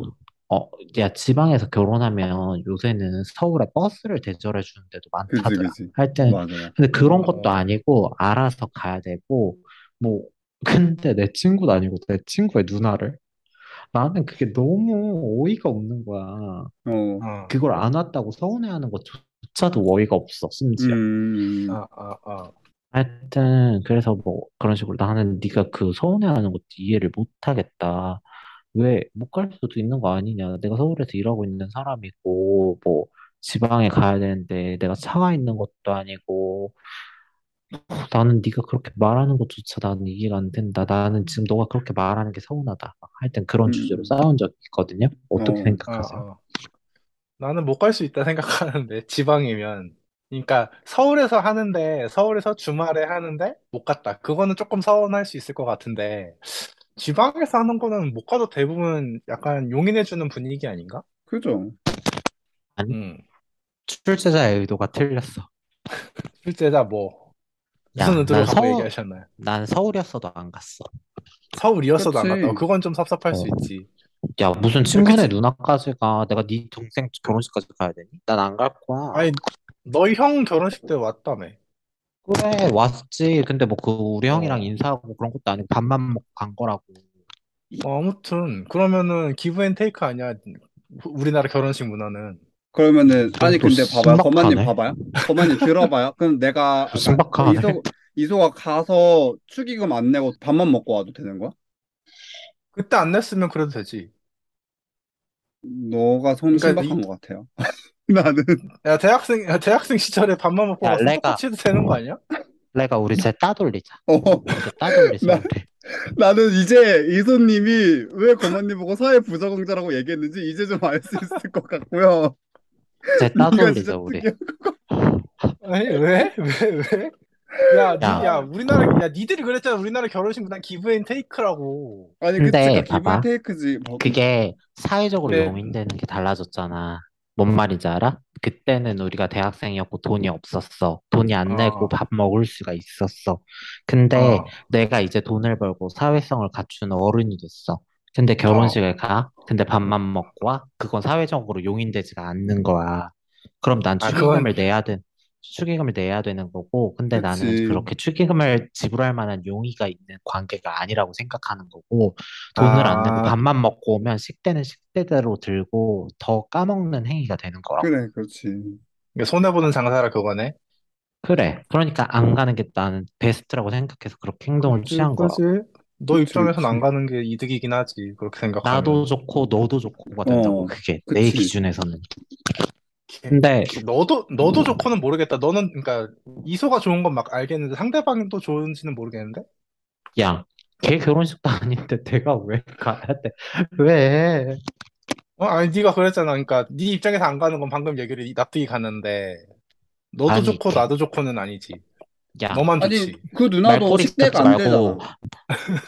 어, 야, 지방에서 결혼하면 요새는 서울에 버스를 대절해 주는 데도 그지, 많다더라. 그지, 하여튼, 맞아, 근데 그런 것도 어, 아니고, 알아서 가야 되고, 뭐, <laughs> 근데 내 친구도 아니고, 내 친구의 누나를? 나는 그게 너무 어이가 없는 거야. 어, 어, 그걸 안 왔다고 서운해하는 것조차도 어이가 없어, 심지어. 음, 아, 아, 아, 하여튼, 그래서 뭐, 그런 식으로 나는 네가 그 서운해하는 것도 이해를 못 하겠다. 왜 못 갈 수도 있는 거 아니냐. 내가 서울에서 일하고 있는 사람이고, 뭐, 지방에 가야 되는데, 내가 차가 있는 것도 아니고, 나는 네가 그렇게 말하는 것조차 나는 이해가 안 된다. 나는 지금 너가 그렇게 말하는 게 서운하다. 막 하여튼 그런 주제로 음, 싸운 적이 있거든요. 어떻게 어, 아, 생각하세요? 아. 나는 못 갈 수 있다 생각하는데, 지방이면. 그러니까 서울에서 하는데, 서울에서 주말에 하는데 못 갔다. 그거는 조금 서운할 수 있을 것 같은데, 지방에서 하는 거는 못 가도 대부분 약간 용인해주는 분위기 아닌가? 그죠? 아니, 음. 출제자의 의도가 틀렸어. <laughs> 실제자 뭐, 무슨 야, 의도로 난 갖고 서울, 얘기하셨나요? 난 서울이었어도 안 갔어. 서울이었어도 안 갔다. 어, 그치. 그건 좀 섭섭할 수 어. 있지. 야, 무슨 그치? 친구네 누나까지 가. 내가 네 동생 결혼식까지 가야 되니? 난 안 갈 거야. 아니, 너희 형 결혼식 때 왔다며. 그래, 왔지. 근데 뭐 그 우리 형이랑 어. 인사하고 그런 것도 아니고 밥만 먹고 간 거라고. 어, 아무튼, 그러면은 give and take 아니야. 우리나라 결혼식 문화는. 그러면은 넌 아니 또 근데 봐봐요. 거마님 신박하네. 봐봐요. 거마님 들어봐요. 그럼 내가 아까 신박하네. 이소 이소가 가서 축의금 안 내고 밥만 먹고 와도 되는 거야? 그때 안 냈으면 그래도 되지. 너가 손 그러니까 신박한 이, 것 같아요. 나는 야, 대학생, 야, 대학생 시절에 밥만 먹고 야, 가서 레가, 해도 되는 거 아니야? 레가 우리 쟤 따돌리자. 어 이제 따돌리자, 나 우리. 나는 이제 이소님이 왜 거마님 보고 사회 부적응자라고 얘기했는지 이제 좀 알 수 있을 것 같고요. 쟤 네가 따돌리자, 우리. 특이한 아니, 왜? 왜? 왜? 야, 니, 야, 야, 우리나라, 야, 니들이 그랬잖아. 우리나라 결혼식 문화 give and take라고. 아니 그치 그 근데 give and 봐봐. take지 뭐 그게 사회적으로 근데, 용인되는 게 달라졌잖아. 뭔 말인지 알아? 그때는 우리가 대학생이었고 돈이 없었어. 돈이 안 내고 어, 밥 먹을 수가 있었어. 근데 어, 내가 이제 돈을 벌고 사회성을 갖춘 어른이 됐어. 근데 어. 결혼식을 가? 근데 밥만 먹고 와? 그건 사회적으로 용인되지가 않는 거야. 그럼 난 아, 그건, 축의금을 내야 돼. 축의금을 내야 되는 거고, 근데 나는 그치 그렇게 축의금을 지불할 만한 용의가 있는 관계가 아니라고 생각하는 거고, 돈을 안 내고 아, 밥만 먹고 오면 식대는 식대대로 들고 더 까먹는 행위가 되는 거라고. 그래 그렇지 손해보는 장사라 그거네. 그래. 그러니까 안 가는 게 나는 베스트라고 생각해서 그렇게 행동을 그지, 취한 거라고. 그지. 너 그치 입장에선 안 그치 가는 게 이득이긴 하지. 그렇게 생각하면. 나도 좋고 너도 좋고가 된다고, 어 그게. 내 그치 기준에서는. 걔- 근데, 걔- 너도, 너도 좋고는 모르겠다. 너는, 그러니까, 이소가 좋은 건 막 알겠는데, 상대방도 좋은지는 모르겠는데? 야, 걔 결혼식도 아닌데 내가 왜 가야 돼? 왜? 어, 아니, 네가 그랬잖아. 그러니까, 네 입장에서 안 가는 건 방금 얘기를 납득이 가는데, 너도 아니, 좋고 걔, 나도 좋고는 아니지. 야, 너만 아니 좋지. 그 누나도 말꼬리 식대가 잡지 안 말고, 되잖아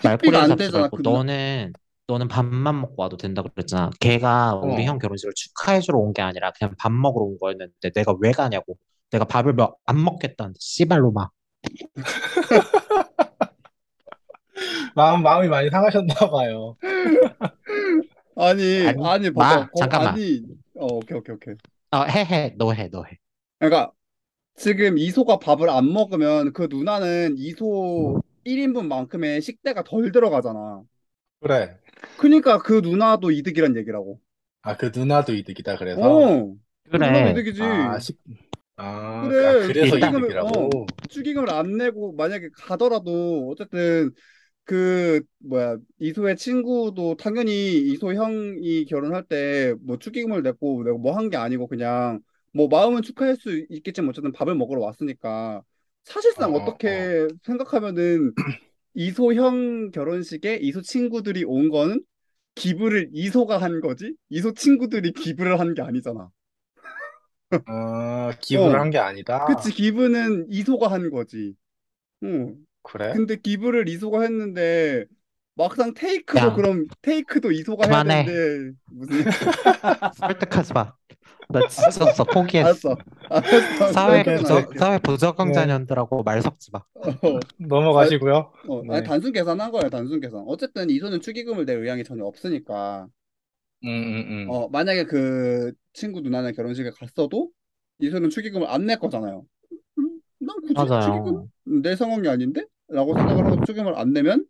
식비가 말꼬리를 안 잡지 되잖아 말고, 그 누나 너는, 너는 밥만 먹고 와도 된다 그랬잖아. 걔가 우리 형 어. 결혼식을 축하해주러 온 게 아니라 그냥 밥 먹으러 온 거였는데 내가 왜 가냐고. 내가 밥을 뭐안 먹겠다는데, 씨발로 막. <laughs> 마음, 마음이 많이 상하셨나 봐요. <laughs> 아니 아니, 아니 봐봐 마, 거, 잠깐만. 아니 어 오케이 오케이 오케이 어, 해, 해. 너 해, 너 해. 그러니까 지금 이소가 밥을 안 먹으면 그 누나는 이소 1인분만큼의 식대가 덜 들어가잖아 그래. 그러니까 그 누나도 이득이란 얘기라고 아, 그 누나도 이득이다, 그래서? 어그 누나도 그래. 이득이지 아, 식, 아, 아, 그래 그래서 일단, 축의금을 이득이라고? 어 축의금을 안 내고 만약에 가더라도 어쨌든 그 뭐야 이소의 친구도 당연히 이소 형이 결혼할 때 뭐 축의금을 냈고 내가 뭐 한 게 아니고 그냥 뭐 마음은 축하할 수 있겠지만 어쨌든 밥을 먹으러 왔으니까 어, 사실상 어, 어. 어떻게 생각하면은 이소 형 결혼식에 이소 친구들이 온 거는 기부를 이소가 한 거지 이소 친구들이 기부를 한 게 아니잖아. 아, 기부를 어 한 게 아니다? 그치 기부는 이소가 한 거지. 응. 그래? 근데 기부를 이소가 했는데 막상 테이크도 야, 그럼 테이크도 이소가 해야 그만해. 되는데 무슨 <laughs> 설득하지 마. 나 지쳤어. 포기했어. 알았어 알았어 사회 안 부적, 사회 네, 부적응자년들하고 말 섞지 마. 어, 아, 넘어가시고요. 어, 아니 네. 단순 계산한 거야 단순 계산 어쨌든 이소는 축의금을 낼 의향이 전혀 없으니까 음, 음, 음. 어 만약에 그 친구 누나네 결혼식에 갔어도 이소는 축의금을 안 낼 거잖아요 음, 난 굳이 축의금 맞아요. 낼 상황이 아닌데? 라고 생각을 하고 축의금을 안 내면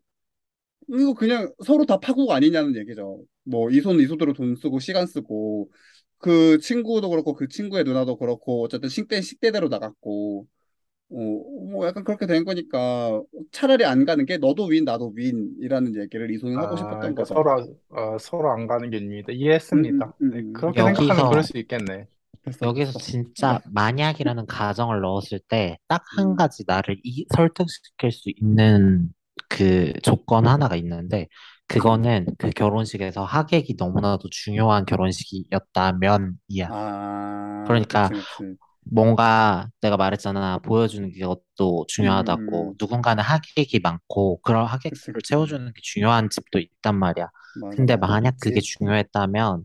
이거 그냥 서로 다 파국 아니냐는 얘기죠. 뭐 이손 이소대로 돈 쓰고 시간 쓰고 그 친구도 그렇고 그 친구의 누나도 그렇고 어쨌든 식대 식대대로 나갔고 어, 뭐 약간 그렇게 된 거니까 차라리 안 가는 게 너도 윈 나도 윈이라는 얘기를 이손은 하고 아, 싶었던 그러니까 거죠. 서로, 어, 서로 안 가는 게 입니다. 음, 음, 이해했습니다. 음, 네, 음. 그렇게 생각하면 그럴 여기서 수 있겠네. 됐어, 여기서 됐어. 진짜 만약이라는 가정을 넣었을 때 딱한 음. 가지 나를 이, 설득시킬 수 있는 그 조건 하나가 있는데 그거는 그 결혼식에서 하객이 너무나도 중요한 결혼식이었다면이야. 아, 그러니까 그치, 그치. 뭔가 내가 말했잖아. 보여주는 게 것도 음, 중요하다고. 음, 누군가는 하객이 많고 그런 하객 그치, 수를 그치. 채워주는 게 중요한 집도 있단 말이야. 맞아, 근데 만약 그게. 중요했다면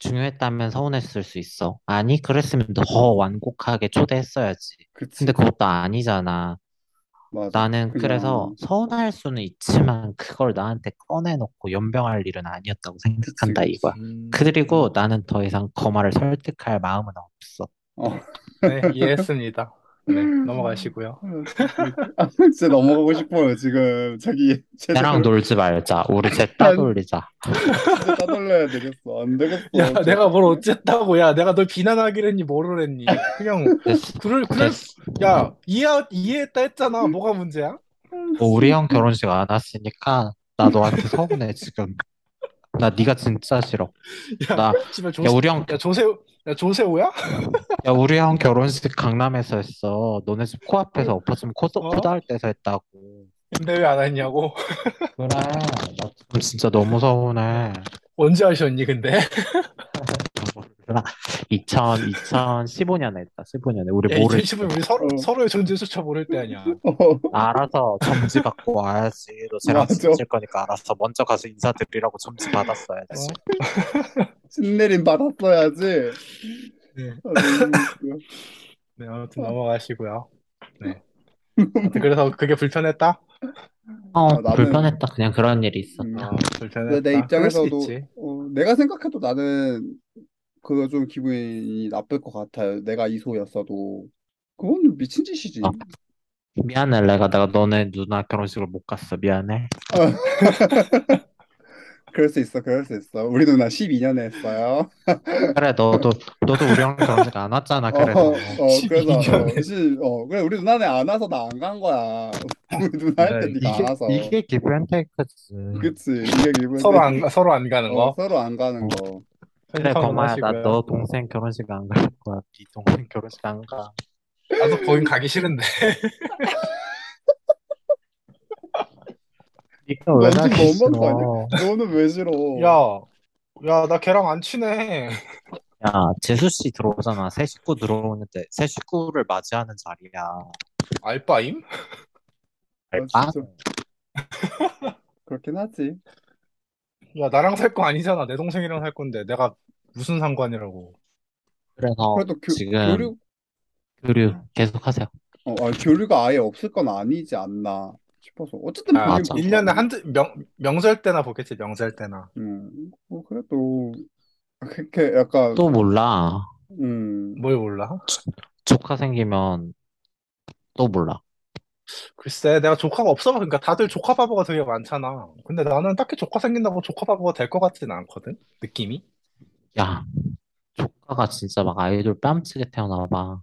중요했다면 서운했을 수 있어. 아니, 그랬으면 더 완곡하게 초대했어야지. 근데. 그것도 아니잖아. 맞아. 나는 그래서 그냥, 서운할 수는 있지만 그걸 나한테 꺼내놓고 연병할 일은 아니었다고 그치, 생각한다 이거야. 그치. 음, 그리고 음. 나는 더 이상 거마를 설득할 마음은 없어. 어. 네, 이해했습니다. 네, 넘어가시고요. 아, 진짜 웃겨. 아, 진짜 넘어가고 싶어요, 지금. 자기 나랑 제대로. 놀지 말자. 우리 쟤 안, 따돌리자. 진짜 따돌려야 되겠어. 안 되겠어. 야, 저, 내가 뭘 어쨌다고, 야, 내가 널 비난하기랬니, 뭐를 했니? 그냥, 됐어. 그럴, 그럴. 수- 야, 이해, 이해했다 했잖아. 뭐가 문제야? 뭐 우리 형 결혼식 안 왔으니까 나 너한테 서운해 지금. 나 네가 진짜 싫어. 야, 나, 야, 조세, 우리 형, 야, 조세호, 야, 조세호야? 야, 우리 형 결혼식 강남에서 했어. 너네 집 코앞에서 엎어지면 코, 코 어? 닿을 데서 했다고. 근데 왜안 했냐고? <laughs> 그래. 나 진짜 너무 서운해. 언제 하셨니, 근데? <laughs> 몰라. 2000, 2015년에 했다. 15년에. 우리 야, 모를 2010년 때. 우리 서로, 어, 서로의 존재조차 모를 때 아니야. 어, <laughs> 알아서 점지 받고 와야지. 너 쟤랑 맞아. 친해질 거니까 알아서 먼저 가서 인사드리라고 점지 받았어야지. 어? <laughs> 신내림 받았어야지. 네. 아, 너무 웃겨. 네, 아무튼 넘어가시고요. 네. 아무튼 <laughs> 그래서 그게 불편했다? 어, 아, 나는, 불편했다. 그냥 그런 일이 음, 있었다. 어, 근데 내 불편했다. 그럴 수 입장에서도, 있지. 어, 내가 생각해도 나는 그거 좀 기분이 나쁠 것 같아요. 내가 이소였어도. 그건 미친 짓이지. 어, 미안해, 내가, 내가 너네 누나 결혼식을 못 갔어. 미안해. <laughs> 그럴 수 있어, 그럴 수 있어. 우리 누나 12년에 했어요. <laughs> 그래, 너도, 너도 우리 형 결혼식 안 왔잖아, 어, 그래서. 어, 그래서, 어, 12년에. 시, 어, 그래, 우리 누나네 안 와서 나 안 간 거야. <laughs> 우리 누나 할때 네, 네가 안 이게, 와서. 이게 give and take지. 그치, 이게 기분 서로 안, 가- 서로 안 가는 어, 거. 서로 안 가는 어. 거. 그래, 거마야, 나. 너 동생 결혼식 안 갈 거야. 네 동생 결혼식 안 가. 나도 거긴 가기 싫은데. <laughs> 네가 왜넌 지금 아니야? 싫어? 너는 왜 싫어? 야, 야, 나 걔랑 안 친해. <laughs> 야, 재수 씨 들어오잖아. 새 식구 들어오는데, 새 식구를 맞이하는 자리야. 알바임? 아, 알바? 진짜. 그렇긴 하지. 야, 나랑 살 거 아니잖아. 내 동생이랑 살 건데. 내가 무슨 상관이라고. 그래서 그래도 교, 지금 교류, 교류 계속하세요. 어, 아, 교류가 아예 없을 건 아니지 않나 싶어서. 어쨌든 아, 보긴 맞아. 볼 1년에 거야. 한두, 명, 명절 때나 보겠지, 명절 때나. 음, 뭐, 그래도, 그렇게 약간, 또 몰라. 음, 뭘 몰라? 조카 생기면 또 몰라. 글쎄, 내가 조카가 없어. 그러니까 다들 조카 바보가 되게 많잖아. 근데 나는 딱히 조카 생긴다고 조카 바보가 될 것 같지는 않거든? 느낌이? 야, 조카가 진짜 막 아이돌 뺨치게 태어나 봐.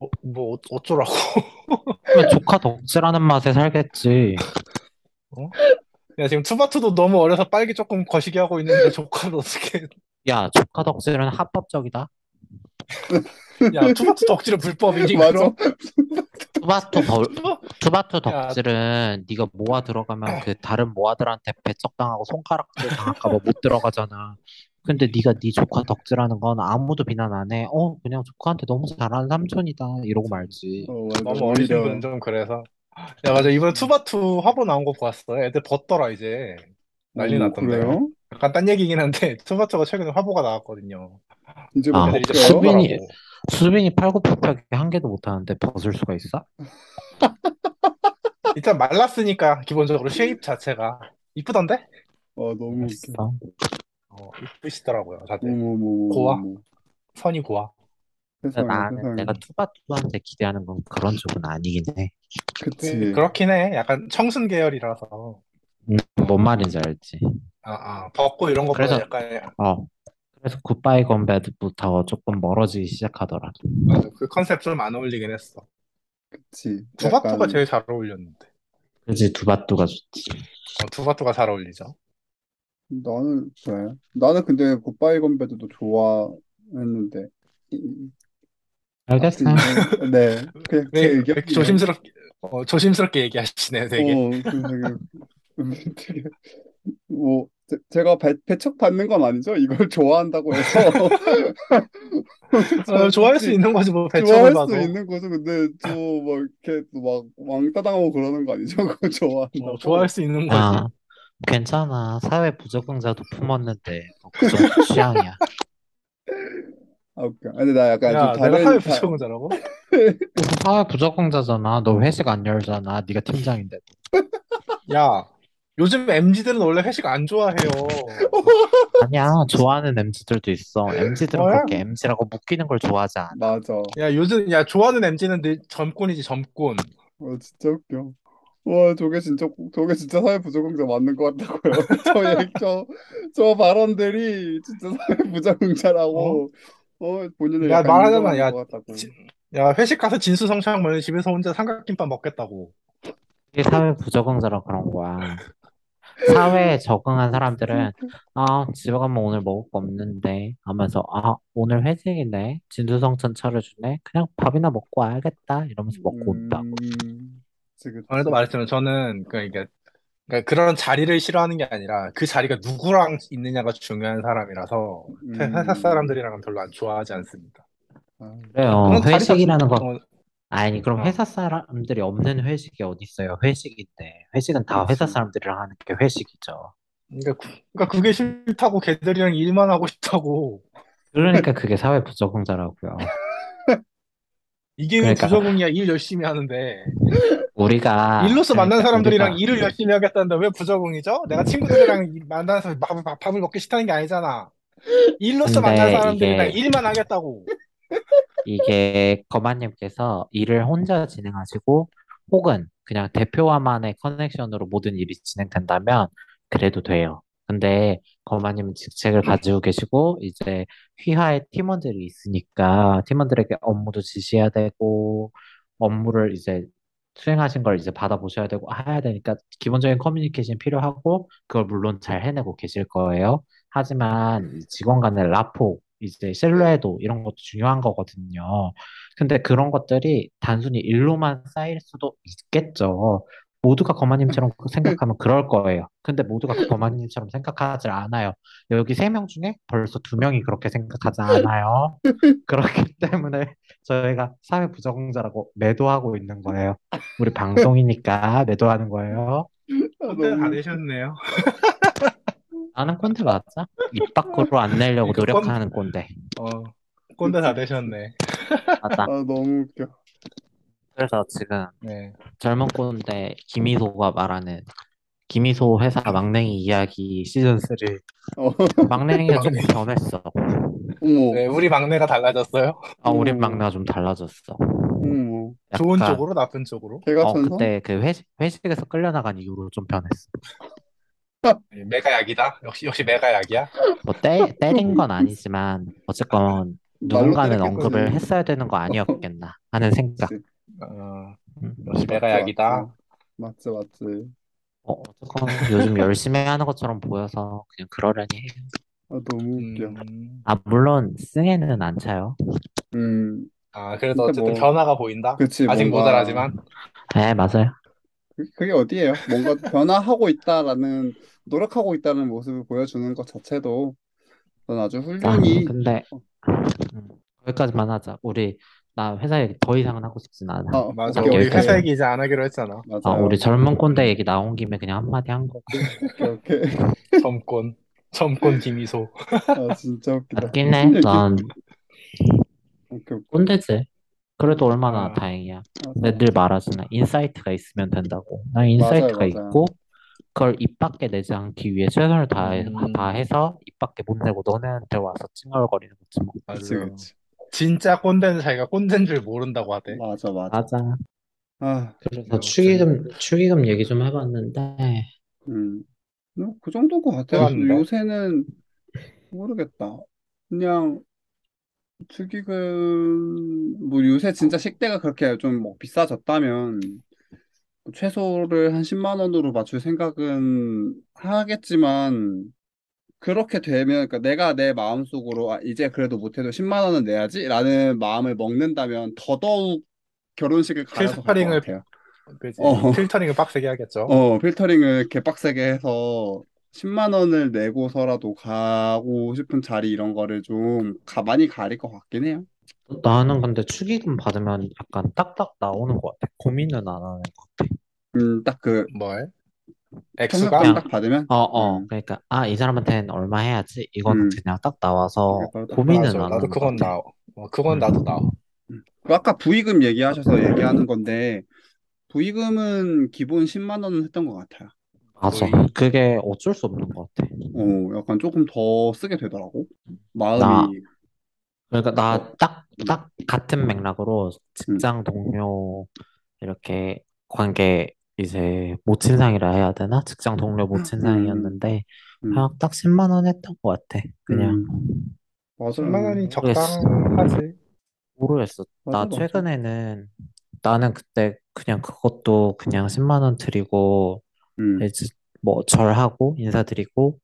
어, 뭐, 어- 어쩌라고. <laughs> 그러면 조카 덕질하는 맛에 살겠지. 어? 야, 지금 투바투도 너무 어려서 빨기 조금 거시기 하고 있는데 조카를 어떻게. 야, 조카 덕질은 합법적이다. <laughs> 야, 투바투 덕질은 불법이니, 맞아. 그럼? 투바투 더, 투바... 투바투 야, 덕질은 네가 모아 들어가면 그 다른 모아들한테 배척당하고 손가락질 당할까 봐 못 들어가잖아. 근데 네가 네 조카 덕질하는 건 아무도 비난 안 해. 어, 그냥 조카한테 너무 잘하는 삼촌이다. 이러고 말지. 어, 맞아. 너무 어리신 오히려, 분은 좀 그래서. 야, 맞아. 이번에 투바투 화보 나온 거 봤어. 애들 벗더라, 이제. 난리 오, 났던데. 그래요? 약간 딴 얘기긴 한데, <laughs> 투바투가 최근에 화보가 나왔거든요. 이제 아, 뭐 애들 이제 벗겨요? 수빈이. 수빈이 팔굽혀펴기 한 개도 못하는데 벗을 수가 있어? <laughs> 일단 말랐으니까, 기본적으로 shape 자체가. 이쁘던데? 어, 너무. 있어. 어, 이쁘시더라고요, 다들. 어머머머. 고와. 선이 고와. 그래서 세상에, 나는 세상에. 내가 투바투한테 기대하는 건 그런 쪽은 아니긴 해. 그치. 그렇긴 해. 약간 청순 계열이라서. 음, 뭔 말인지 알지? 아, 아, 벗고 이런 것보다 그래서- 약간, 어. 그래서 굿바이 건배드부터 조금 멀어지기 시작하더라. 맞아. 그 컨셉 좀 안 어울리긴 했어. 그치. 두바투가 약간, 제일 잘 어울렸는데. 그지 두바투가 좋지. 어, 두바투가 잘 어울리죠. 나는, 그래. 나는 근데 굿바이 건배드도 좋아, 했는데 이- 알겠어. 아무튼 네 그냥 제 왜, 왜 의견이에요. 조심스럽게, 어, 조심스럽게 얘기하시네, 되게. 어, 되게, 음, 되게 뭐 제, 제가 배, 배척받는 건 아니죠? 이걸 <laughs> 좋아한다고 해서 저 어, 좋아할 수 있는 거지, 뭐, 좋아할 배척을 수 봐도. 있는 거죠. 근데 저 막 이렇게 막 왕따 당하고 그러는 거 아니죠? 그거 어, 좋아한다고. 좋아할 수 있는 거지. 아, 괜찮아. 사회 부적응자도 품었는데 뭐 그 정 도 취향이야. 아, 웃겨. 근데 나 약간 좀 야, 내가 다른 사회 다, 부적응자라고? <laughs> 사회 부적응자잖아. 너 회식 안 열잖아. 네가 팀장인데. 야, 요즘 MZ들은 원래 회식 안 좋아해요. <laughs> 아니야. 좋아하는 MZ들도 있어. MZ들은 뭐야? 그렇게 MZ라고 묶이는 걸 좋아하지 않아. 맞아. 야, 요즘, 야, 좋아하는 MZ는 늘 점권이지, 점권. 와, 진짜 웃겨. 와, 저게 진짜, 저게 진짜 사회 부적응자 맞는 것 같다고요. <laughs> 저 얘기, 저, 저 발언들이 진짜 사회 부적응자라고, 어, 본인을 야, 약간 인정하는 야, 것 같다고. 지- 야, 회식 가서 진수성찬 먹는 집에서 혼자 삼각김밥 먹겠다고. 이게 사회 부적응자라 그런 거야. 사회에 적응한 사람들은 <laughs> 아 집에 가면 오늘 먹을 거 없는데 하면서 아 오늘 회식이네 진수성찬 차려주네 그냥 밥이나 먹고 와야겠다 이러면서 먹고 온다. 음, 그치, 그치. 전에도 말했지만 저는 그러니까, 그러니까 그런 자리를 싫어하는 게 아니라 그 자리가 누구랑 있느냐가 중요한 사람이라서 회- 회사 음, 사람들이랑은 별로 안 좋아하지 않습니다. 아, 그래요 그런 자리 자체 회식이라는 거 어, 아니 그럼 어. 회사 사람들이 없는 회식이 어디 있어요? 회식인데 회식은 다 회사 그치. 사람들이랑 하는 게 회식이죠. 그러니까, 그- 그러니까 그게 싫다고 걔들이랑 일만 하고 싶다고. 그러니까 그게 사회 부적응자라고요. <laughs> 이게 왜 그러니까 부적응이야? 일 열심히 하는데. 우리가 일로서 만난 그러니까 사람들이랑 우리가 일을 열심히 하겠다는데 왜 부적응이죠? 내가 친구들이랑 이- 만나서 밥, 밥, 밥을 먹기 싫다는 게 아니잖아. 일로서 만난 근데 사람들이랑 이게 일만 하겠다고. 이게 거마님께서 일을 혼자 진행하시고 혹은 그냥 대표와만의 커넥션으로 모든 일이 진행된다면 그래도 돼요. 근데 거마님은 직책을 가지고 계시고 이제 휘하에 팀원들이 있으니까 팀원들에게 업무도 지시해야 되고 업무를 이제 수행하신 걸 이제 받아보셔야 되고 해야 되니까 기본적인 커뮤니케이션이 필요하고 그걸 물론 잘 해내고 계실 거예요. 하지만 이 직원 간의 라포, 이제 신뢰도 이런 것도 중요한 거거든요. 근데 그런 것들이 단순히 일로만 쌓일 수도 있겠죠. 모두가 거마님처럼 <laughs> 생각하면 그럴 거예요. 근데 모두가 거마님처럼 생각하지 않아요. 여기 세 명 중에 벌써 두 명이 그렇게 생각하지 않아요. <laughs> 그렇기 때문에 저희가 사회 부적응자라고 매도하고 있는 거예요. 우리 방송이니까 매도하는 거예요. 아, 다 너무, 되셨네요. <laughs> 나는 꼰대 맞아. 입 밖으로 안 내려고 그러니까 꼰, 노력하는 꼰대. 어, 꼰대 다. 되셨네. 맞아. 아, 너무 웃겨. 그래서 지금 네. 젊은 꼰대 김희소가 말하는 김희소 회사 막냉이 이야기 시즌 3. 어, 막냉이가 막내. <laughs> 변했어. 어머, 네, 우리 막내가 달라졌어요? 아, 우리 막내가 좀 달라졌어. 어머. 좋은 약간 쪽으로, 나쁜 쪽으로? 개가 어? 그때 그 회식 회식에서 끌려나간 이후로 좀 변했어. 네, 메가약이다? 역시, 역시 메가약이야? 뭐 때, 때린 건 아니지만 어쨌건 말로 누군가는 언급을. 했어야 되는 거 아니었겠나 하는 생각. 그치. 어, 음. 역시 맞지, 메가약이다. 맞지. 맞지, 맞지. 어, 어쨌건 요즘 열심히 하는 것처럼 보여서 그냥 그러려니 해요. 아, 너무 웃겨. 음, 아 물론 승에는 안 차요. 음, 아, 그래도 근데 어쨌든 뭐, 변화가 보인다? 그치, 아직 뭔가, 모자라지만. 네 맞아요. 그- 그게 어디예요? 뭔가 변화하고 있다라는, 노력하고 있다는 모습을 보여주는 것 자체도 넌 아주 아 훌륭히, 근데 어, 음, 거기까지만 하자. 우리 나 회사 얘기 더 이상은 하고 싶진 않아. 아, 맞아, 오케이, 우리 오케이. 회사 얘기 이제 안 하기로 했잖아. 아, 맞아요. 우리 젊은 꼰대 얘기 나온 김에 그냥 한마디 한 거고. 오케이, 오케이. 젊꼰. 젊꼰 김희소. 아, 진짜 웃기다. 무슨. 얘기? 난 오케이, 오케이. 꼰대지. 그래도 얼마나 아, 다행이야. 맞아. 근데 늘 말하잖아. insight가 있으면 된다고. 난 맞아요, insight가 맞아요. 있고, 그걸 입 밖에 내지 않기 위해 최선을 다해, 음, 다해서 입 밖에 못 내고 너네한테 와서 찡얼거리는 거지 뭐. 그치, 맞아. 그치. 진짜 꼰대는 자기가 꼰대인 줄 모른다고 하대. 맞아, 맞아. 맞아. 아, 그래서 아무튼, 축의금, 축의금 얘기 좀 해봤는데, 음. 뭐, 그 정도인 것 같아요. 해봤는데. 요새는 모르겠다. 그냥 축의금, 뭐 요새 진짜 식대가 그렇게 좀 뭐 비싸졌다면 뭐 최소를 한 10만 원으로 맞출 생각은 하겠지만 그렇게 되면, 그러니까 내가 내 마음속으로, 아, 이제 그래도 못해도 10만 원은 내야지? 라는 마음을 먹는다면 더더욱 결혼식을 가려서 갈것 필터링을, 같아요. 그지. 어, 필터링을 빡세게 하겠죠. 어, 필터링을 개빡세게 해서 10만 원을 내고서라도 가고 싶은 자리 이런 거를 좀 가, 많이 가릴 것 같긴 해요. 나는 근데 축의금 받으면 약간 딱딱 나오는 것 같아. 고민은 안 하는 것 같아. 음, 딱 그 뭘? 액수가? 그냥, 딱 받으면, 어, 어. 음, 그러니까, 아, 이 사람한테는 얼마 해야지? 이거는 음, 그냥 딱 나와서 바로 딱 고민은 맞아. 안 나도 하는 것 그건 같아. 나와. 어, 그건 음, 나도 나와. 음. 그 아까 부의금 얘기하셔서 얘기하는 건데, 부의금은 기본 10만 원은 했던 것 같아요. 맞아. 거의. 그게 어쩔 수 없는 것 같아. 어, 약간 조금 더 쓰게 되더라고. 나, 마음이, 그러니까 어, 나 딱, 음, 딱 같은 맥락으로 음, 직장 동료 이렇게 관계 이제 모친상이라 해야 되나? 직장 동료 음, 모친상이었는데 음, 그냥 딱 10만 원 했던 것 같아. 그냥 음, 10만 원이 맞아요. 모르겠어. 적당하지. 모르겠어. 맞아, 나 맞아. 최근에는 나는 그때 그냥 그것도 그냥 10만 원 드리고 음, 이제 뭐 절하고 인사드리고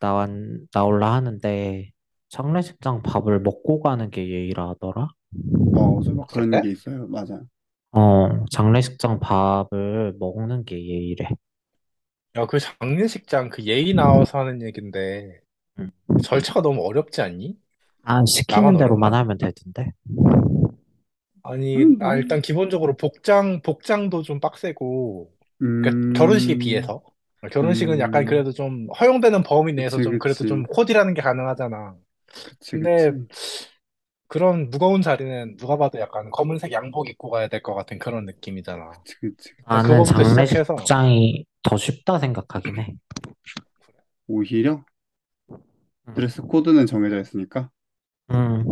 나완 나올라 하는데 장례식장 밥을 먹고 가는 게 예의라 하더라. 맞아. 막 그런 그래? 게 있어요. 맞아. 어, 장례식장 밥을 먹는 게 예의래. 야, 그 장례식장 그 예의 나와서 하는 얘긴데 응. 절차가 너무 어렵지 않니? 아, 나만 시키는 대로만 어렵나? 하면 되던데. 아니, 음, 아, 뭐, 일단 기본적으로 복장, 복장도 좀 빡세고, 그러니까 결혼식에 음, 비해서. 결혼식은 약간 음, 그래도 좀 허용되는 범위 내에서 그치, 좀 그래도 좀 그치, 코디라는 게 가능하잖아. 그치, 근데 그치, 그런 무거운 자리는 누가 봐도 약간 검은색 양복 입고 가야 될 것 같은 그런 느낌이잖아. 그치, 그치, 그치. 나는 그거부터 시작해서, 장례식장이 더 쉽다 생각하긴 해. 오히려 응. 드레스 코드는 정해져 있으니까. 응.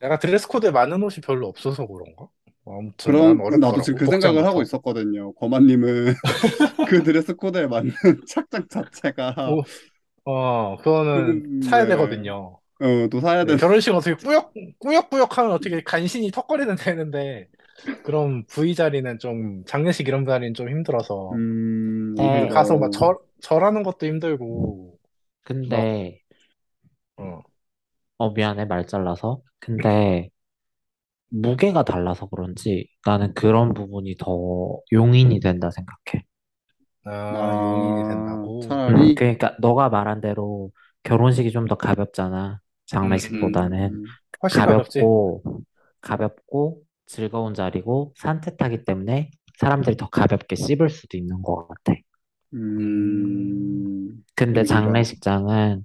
내가 드레스 코드에 맞는 옷이 별로 없어서 그런가? 아무튼 난 그런, 나도 지금 그 생각을 하고. 있었거든요. 거마님은 <laughs> 그 드레스 코드에 맞는 <laughs> 착장 자체가 오, 어, 그거는 사야 네, 되거든요. 어, 또 사야 네, 되는, 결혼식 어떻게 꾸역, 꾸역꾸역 하면 어떻게 간신히 턱걸이는 되는데, 그런 부위 자리는 좀, 장례식 이런 자리는 좀 힘들어서, 음, 그 근데, 가서 막 절, 절하는 것도 힘들고, 막, 근데, 어, 어, 미안해, 말 잘라서. 근데, 무게가 달라서 그런지 나는 그런 부분이 더 용인이 된다 생각해. 아, 용인이 아, 된다고. 음, 차라리, 그러니까 너가 말한 대로 결혼식이 좀 더 가볍잖아. 음, 음. 장례식보다는 음, 훨씬 가볍지. 가볍고 가볍고 즐거운 자리고 산뜻하기 때문에 사람들이 더 가볍게 씹을 수도 있는 것 같아. 음, 음, 근데 장례식장은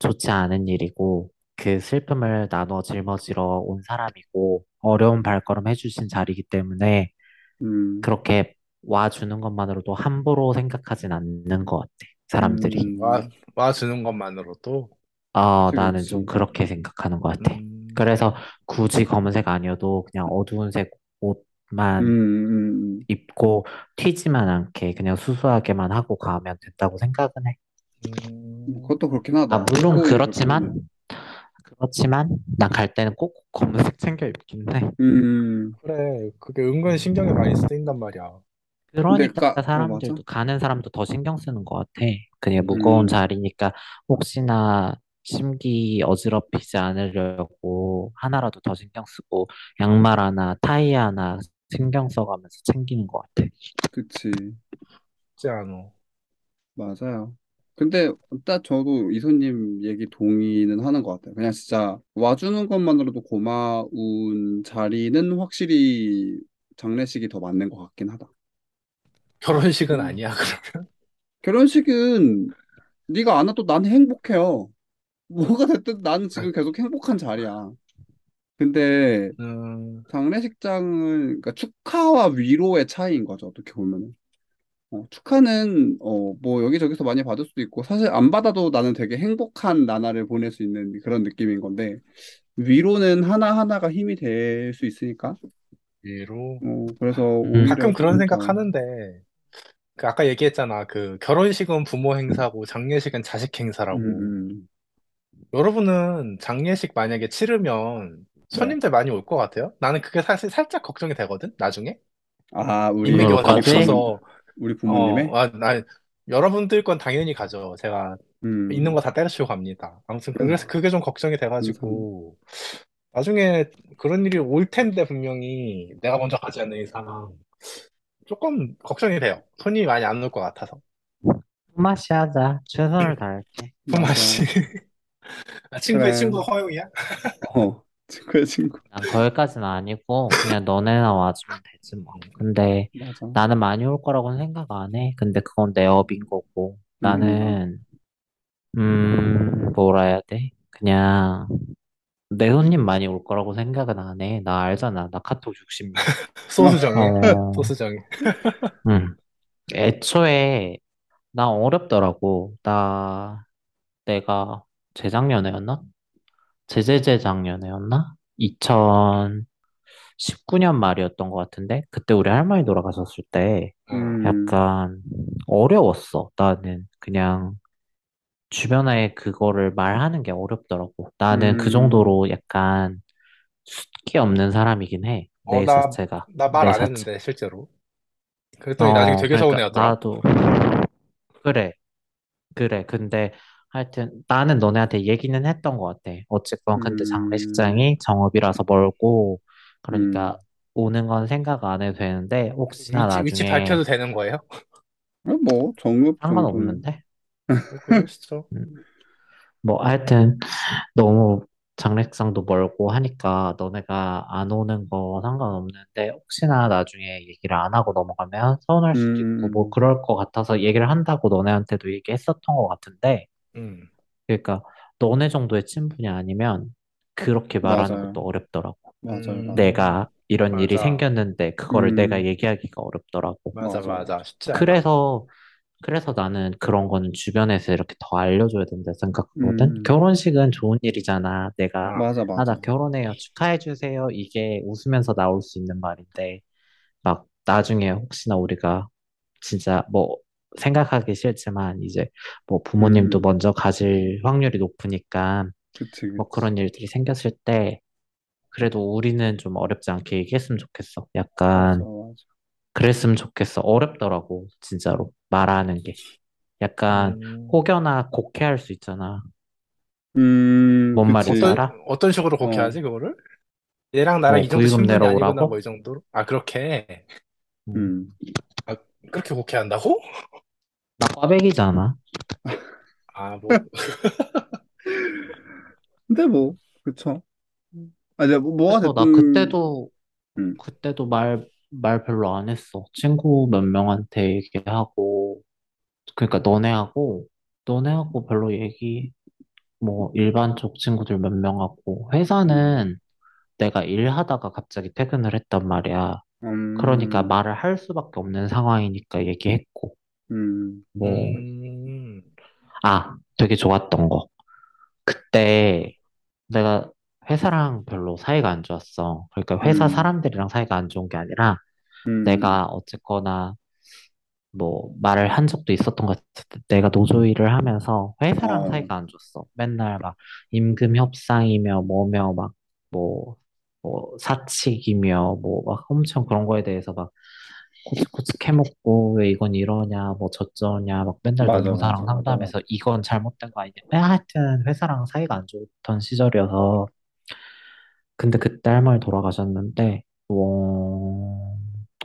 좋지 않은 일이고 그 슬픔을 나눠 짊어지러 온 사람이고 어려운 발걸음 해주신 자리이기 때문에 음, 그렇게 와주는 것만으로도 함부로 생각하진 않는 것 같아. 사람들이. 와, 음, 와주는 것만으로도, 아, 그치, 나는 좀. 그렇게 생각하는 것 같아. 그래서 음, 굳이 검은색 아니어도 그냥 어두운 색 음, 옷만 음, 음. 입고 튀지만 않게 그냥 수수하게만 하고 가면 된다고 생각은 해. 음, 그것도 그렇긴 아, 하다. 물론 그렇긴 하네. 그렇지만, 그렇지만 난 갈 때는 꼭 검은색 챙겨 입긴 해. 음, 그래. 그게 은근 신경이 많이 쓰인단 말이야. 그러니까 까, 어, 맞아. 사람들도 가는 사람도 더 신경 쓰는 것 같아. 그냥 무거운 음, 자리니까 혹시나 심기 어지럽히지 않으려고 하나라도 더 신경 쓰고 양말 하나, 타이 하나 신경 써가면서 챙기는 것 같아. 그치. 쉽지 않아. 맞아요. 근데 딱 저도 이소님 얘기 동의는 하는 것 같아요. 그냥 진짜 와주는 것만으로도 고마운 자리는 확실히 장례식이 더 맞는 것 같긴 하다. 결혼식은 음. 아니야, 그러면. 결혼식은 네가 안 와도 난 행복해요. 뭐가 됐든 나는 지금 계속 행복한 자리야. 근데 음, 장례식장은 그러니까 축하와 위로의 차이인 거죠. 어떻게 보면은. 어, 축하는 어, 뭐 여기저기서 많이 받을 수도 있고 사실 안 받아도 나는 되게 행복한 나날을 보낼 수 있는 그런 느낌인 건데 위로는 하나하나가 힘이 될 수 있으니까 예로. 어, 그래서 음, 오히려 가끔 그런 조금 생각 더 하는데, 그 아까 얘기했잖아. 그 결혼식은 부모 행사고, 장례식은 자식 음, 행사라고. 음, 여러분은 장례식 만약에 치르면 네. 손님들 많이 올 것 같아요? 나는 그게 사실 살짝 걱정이 되거든, 나중에? 아, 인맥이 우리 올 워낙 우리 거지? 부모님 없어서, 우리 어, 부모님의 아, 나, 여러분들 건 당연히 가죠. 제가 있는 음, 거 다 때려치우고 갑니다. 아무튼 음, 그래서 그게 좀 걱정이 감사합니다. 돼가지고 나중에 그런 일이 올 텐데 분명히 내가 먼저 가지 않는 이상 조금 걱정이 돼요. 손이 많이 안 올 것 같아서. 품맛이 하자. 최선을 <clears throat> 다할게. 품맛이. 맞아. 아, 친구의 그래. 친구가 허용이야? 어, 친구야, 친구. 난 거기까지는 아니고 그냥 너네나 와주면 되지 뭐. 근데 맞아. 나는 많이 올 거라고는 생각 안 해. 근데 그건 내 업인 거고. 음, 나는 음 뭐라 해야 돼? 그냥 내 손님 많이 올 거라고 생각은 안 해. 나 알잖아. 나 카톡 60명. <laughs> 소수정예. 어, 소수정예. 음. <laughs> 애초에 나 어렵더라고. 나 내가 재작년에였나? 제재재작년에였나? 2019년 말이었던 것 같은데 그때 우리 할머니 돌아가셨을 때 어. 음, 약간 어려웠어. 나는 그냥 주변에 그거를 말하는 게 어렵더라고. 나는 그 음, 정도로 약간 숫기 없는 사람이긴 해. 어, 내 나, 자체가. 나 말 내 안 자체. 했는데, 실제로. 그랬더니 나중에 어, 되게 그러니까 서운해하더라. 나도 그래. 그래. 근데 하여튼 나는 너네한테 얘기는 했던 것 같아. 어쨌건 근데 음, 장례식장이 정읍이라서 멀고 그러니까 음. 오는 건 생각 안 해도 되는데 혹시나 위치, 위치 밝혀도 나중에 되는 거예요? 어, 뭐, 정읍. 상관없는데 뭐, 그러시죠. <laughs> 음, 뭐 하여튼 너무 장례식장도 멀고 하니까 너네가 안 오는 거 상관없는데 혹시나 나중에 얘기를 안 하고 넘어가면 서운할 수도 있고 뭐 음, 그럴 것 같아서 얘기를 한다고 너네한테도 얘기했었던 것 같은데 음, 그러니까 너네 정도의 친분이 아니면 그렇게 말하는 맞아요. 것도 어렵더라고. 맞아요, 맞아요. 음, 내가 이런 일이 맞아. 생겼는데 그거를 내가 음, 얘기하기가 어렵더라고. 맞아, 맞아. 쉽지 않아. 그래서 그래서 나는 그런 거는 주변에서 이렇게 더 알려줘야 된다 생각하거든. 음, 결혼식은 좋은 일이잖아. 내가 아, 맞아, 아, 나 맞아. 결혼해요. 축하해 주세요. 이게 웃으면서 나올 수 있는 말인데 막 나중에 혹시나 우리가 진짜 뭐 생각하기 싫지만 이제 뭐 부모님도 음, 먼저 가실 확률이 높으니까 그치, 뭐 그치. 그런 일들이 생겼을 때 그래도 우리는 좀 어렵지 않게 얘기했으면 좋겠어. 맞아, 약간 맞아. 그랬으면 좋겠어. 어렵더라고, 진짜로. 말하는 게. 약간 음, 혹여나 곡해할 수 있잖아. 음, 뭔 말인지. 어떤, 알아? 어떤 식으로 그렇게 어, 하지, 그거를? 얘랑 나랑 뭐 이 정도 친분이 아니구나, 뭐 내러오라고? 이 정도로? 아, 그렇게. 음. 그렇게 그렇게 한다고? 나 꽈배기잖아. 아, 뭐, <laughs> 근데 뭐, 그쵸. 아, 이제 뭐, 뭐가 그래서 나 됐든, 그때도 음, 그때도 말 말 별로 안 했어. 친구 몇 명한테 얘기하고 그러니까 너네하고 너네하고 별로 얘기 뭐 일반적 친구들 몇 명하고 음, 회사는 내가 일하다가 갑자기 퇴근을 했단 말이야. 그러니까 음, 말을 할 수밖에 없는 상황이니까 얘기했고, 음, 뭐, 음, 아, 되게 좋았던 거. 그때 내가 회사랑 별로 사이가 안 좋았어. 그러니까 회사 음, 사람들이랑 사이가 안 좋은 게 아니라 음, 내가 어쨌거나 뭐 말을 한 적도 있었던 것 같은데 내가 노조 일을 하면서 회사랑 어, 사이가 안 좋았어. 맨날 막 임금 협상이며 뭐며 막 뭐, 뭐 사칙이며 뭐 막 엄청 그런 거에 대해서 막 코츠코츠 캐먹고 왜 이건 이러냐 뭐 저쩌냐 막 맨날 맞아, 노무사랑 맞아. 상담해서 이건 잘못된 거 아니냐. 에, 하여튼 회사랑 사이가 안 좋던 시절이어서. 근데 그때 할머니 돌아가셨는데 뭐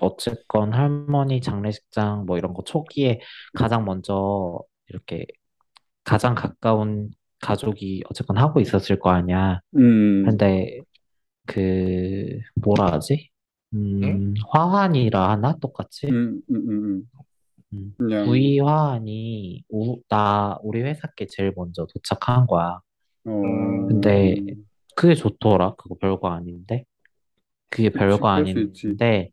어쨌건 할머니 장례식장 뭐 이런 거 초기에 가장 먼저 이렇게 가장 가까운 가족이 어쨌건 하고 있었을 거 아니야. 음, 근데 그 뭐라 하지 응? 음 화환이라 하나 똑같이 음, 음, 음, 음, 음. 그냥, 부의화환이 우, 나 우리 회사께 제일 먼저 도착한 거야. 근데 음, 어, 그게 좋더라. 그거 별거 아닌데. 그게 그치, 별거 그럴 수 있지. 아닌데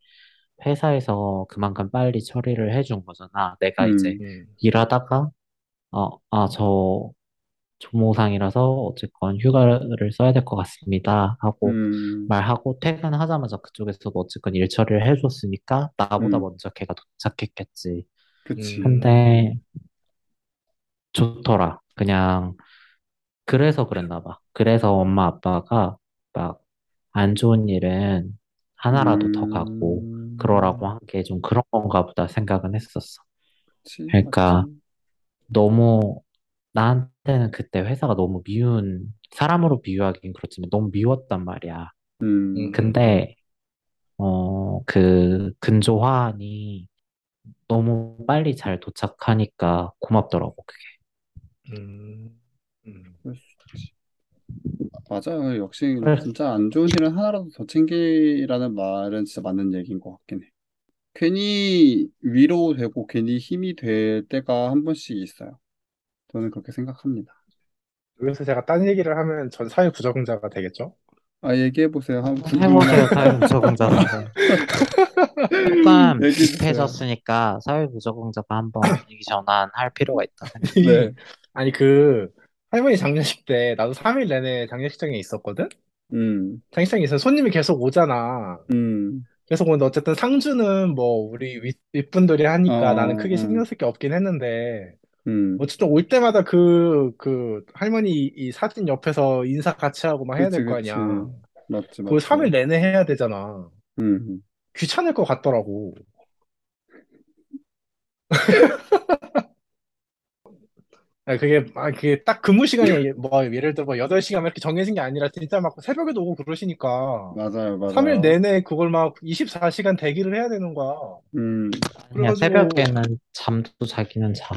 회사에서 그만큼 빨리 처리를 해준 거잖아. 내가 이제 음, 음, 일하다가 어, 아, 저 조모상이라서 어쨌건 휴가를 써야 될 것 같습니다. 하고 음, 말하고 퇴근하자마자 그쪽에서도 어쨌건 일 처리를 해줬으니까 나보다 음, 먼저 걔가 도착했겠지. 그치. 근데 음, 좋더라. 그냥 그래서 그랬나 봐. 그래서 엄마 아빠가 막 안 좋은 일은 하나라도 더 가고 음, 그러라고 한 게 좀 그런 건가 보다 생각은 했었어. 그치, 그러니까 맞지. 너무 나한테는 그때 회사가 너무 미운 사람으로 비유하긴 그렇지만 너무 미웠단 말이야. 음, 음. 근데 어, 그 근조화환이 너무 빨리 잘 도착하니까 고맙더라고, 그게. 음, 음. 그럴 수 있지. 맞아요. 역시 그래서 진짜 안 좋은 일은 하나라도 더 챙기라는 말은 진짜 맞는 얘기인 것 같긴 해. 괜히 위로되고 괜히 힘이 될 때가 한 번씩 있어요. 저는 그렇게 생각합니다. 여기서 제가 딴 얘기를 하면 전 사회 부적응자가 되겠죠? 아, 얘기해보세요. 한번 해보세요, 궁금해요. 사회부적응자인데. 조금 <laughs> 얘기해주세요. 딥해졌으니까 사회부적응자가 한번 분위기 전환할 필요가 있다 생각. 네. <laughs> 아니, 그, 할머니 장례식 때 나도 3일 내내 장례식장에 있었거든? 음, 장례식장에 있으면 손님이 계속 오잖아. 음, 계속 오는데 어쨌든 상주는 뭐 우리 윗, 윗분들이 하니까 어, 나는 크게 어, 신경 쓸 게 없긴 했는데 음. 어쨌든 올 때마다 그, 그 할머니 이 사진 옆에서 인사 같이 하고 막 해야 그치, 될거 그치. 아니야. 맞지, 그걸 맞지. 3일 내내 해야 되잖아. 음, 귀찮을 것 같더라고. <laughs> 아, 그게, 아, 그게 딱 근무 시간이 뭐 예를 들어 뭐 8시간 이렇게 정해진 게 아니라 진짜 막 새벽에도 오고 그러시니까 맞아요, 3일 맞아요. 내내 그걸 막 24시간 대기를 해야 되는 거야. 음, 아니야, 그래가지고 새벽에는 잠도 자기는 자.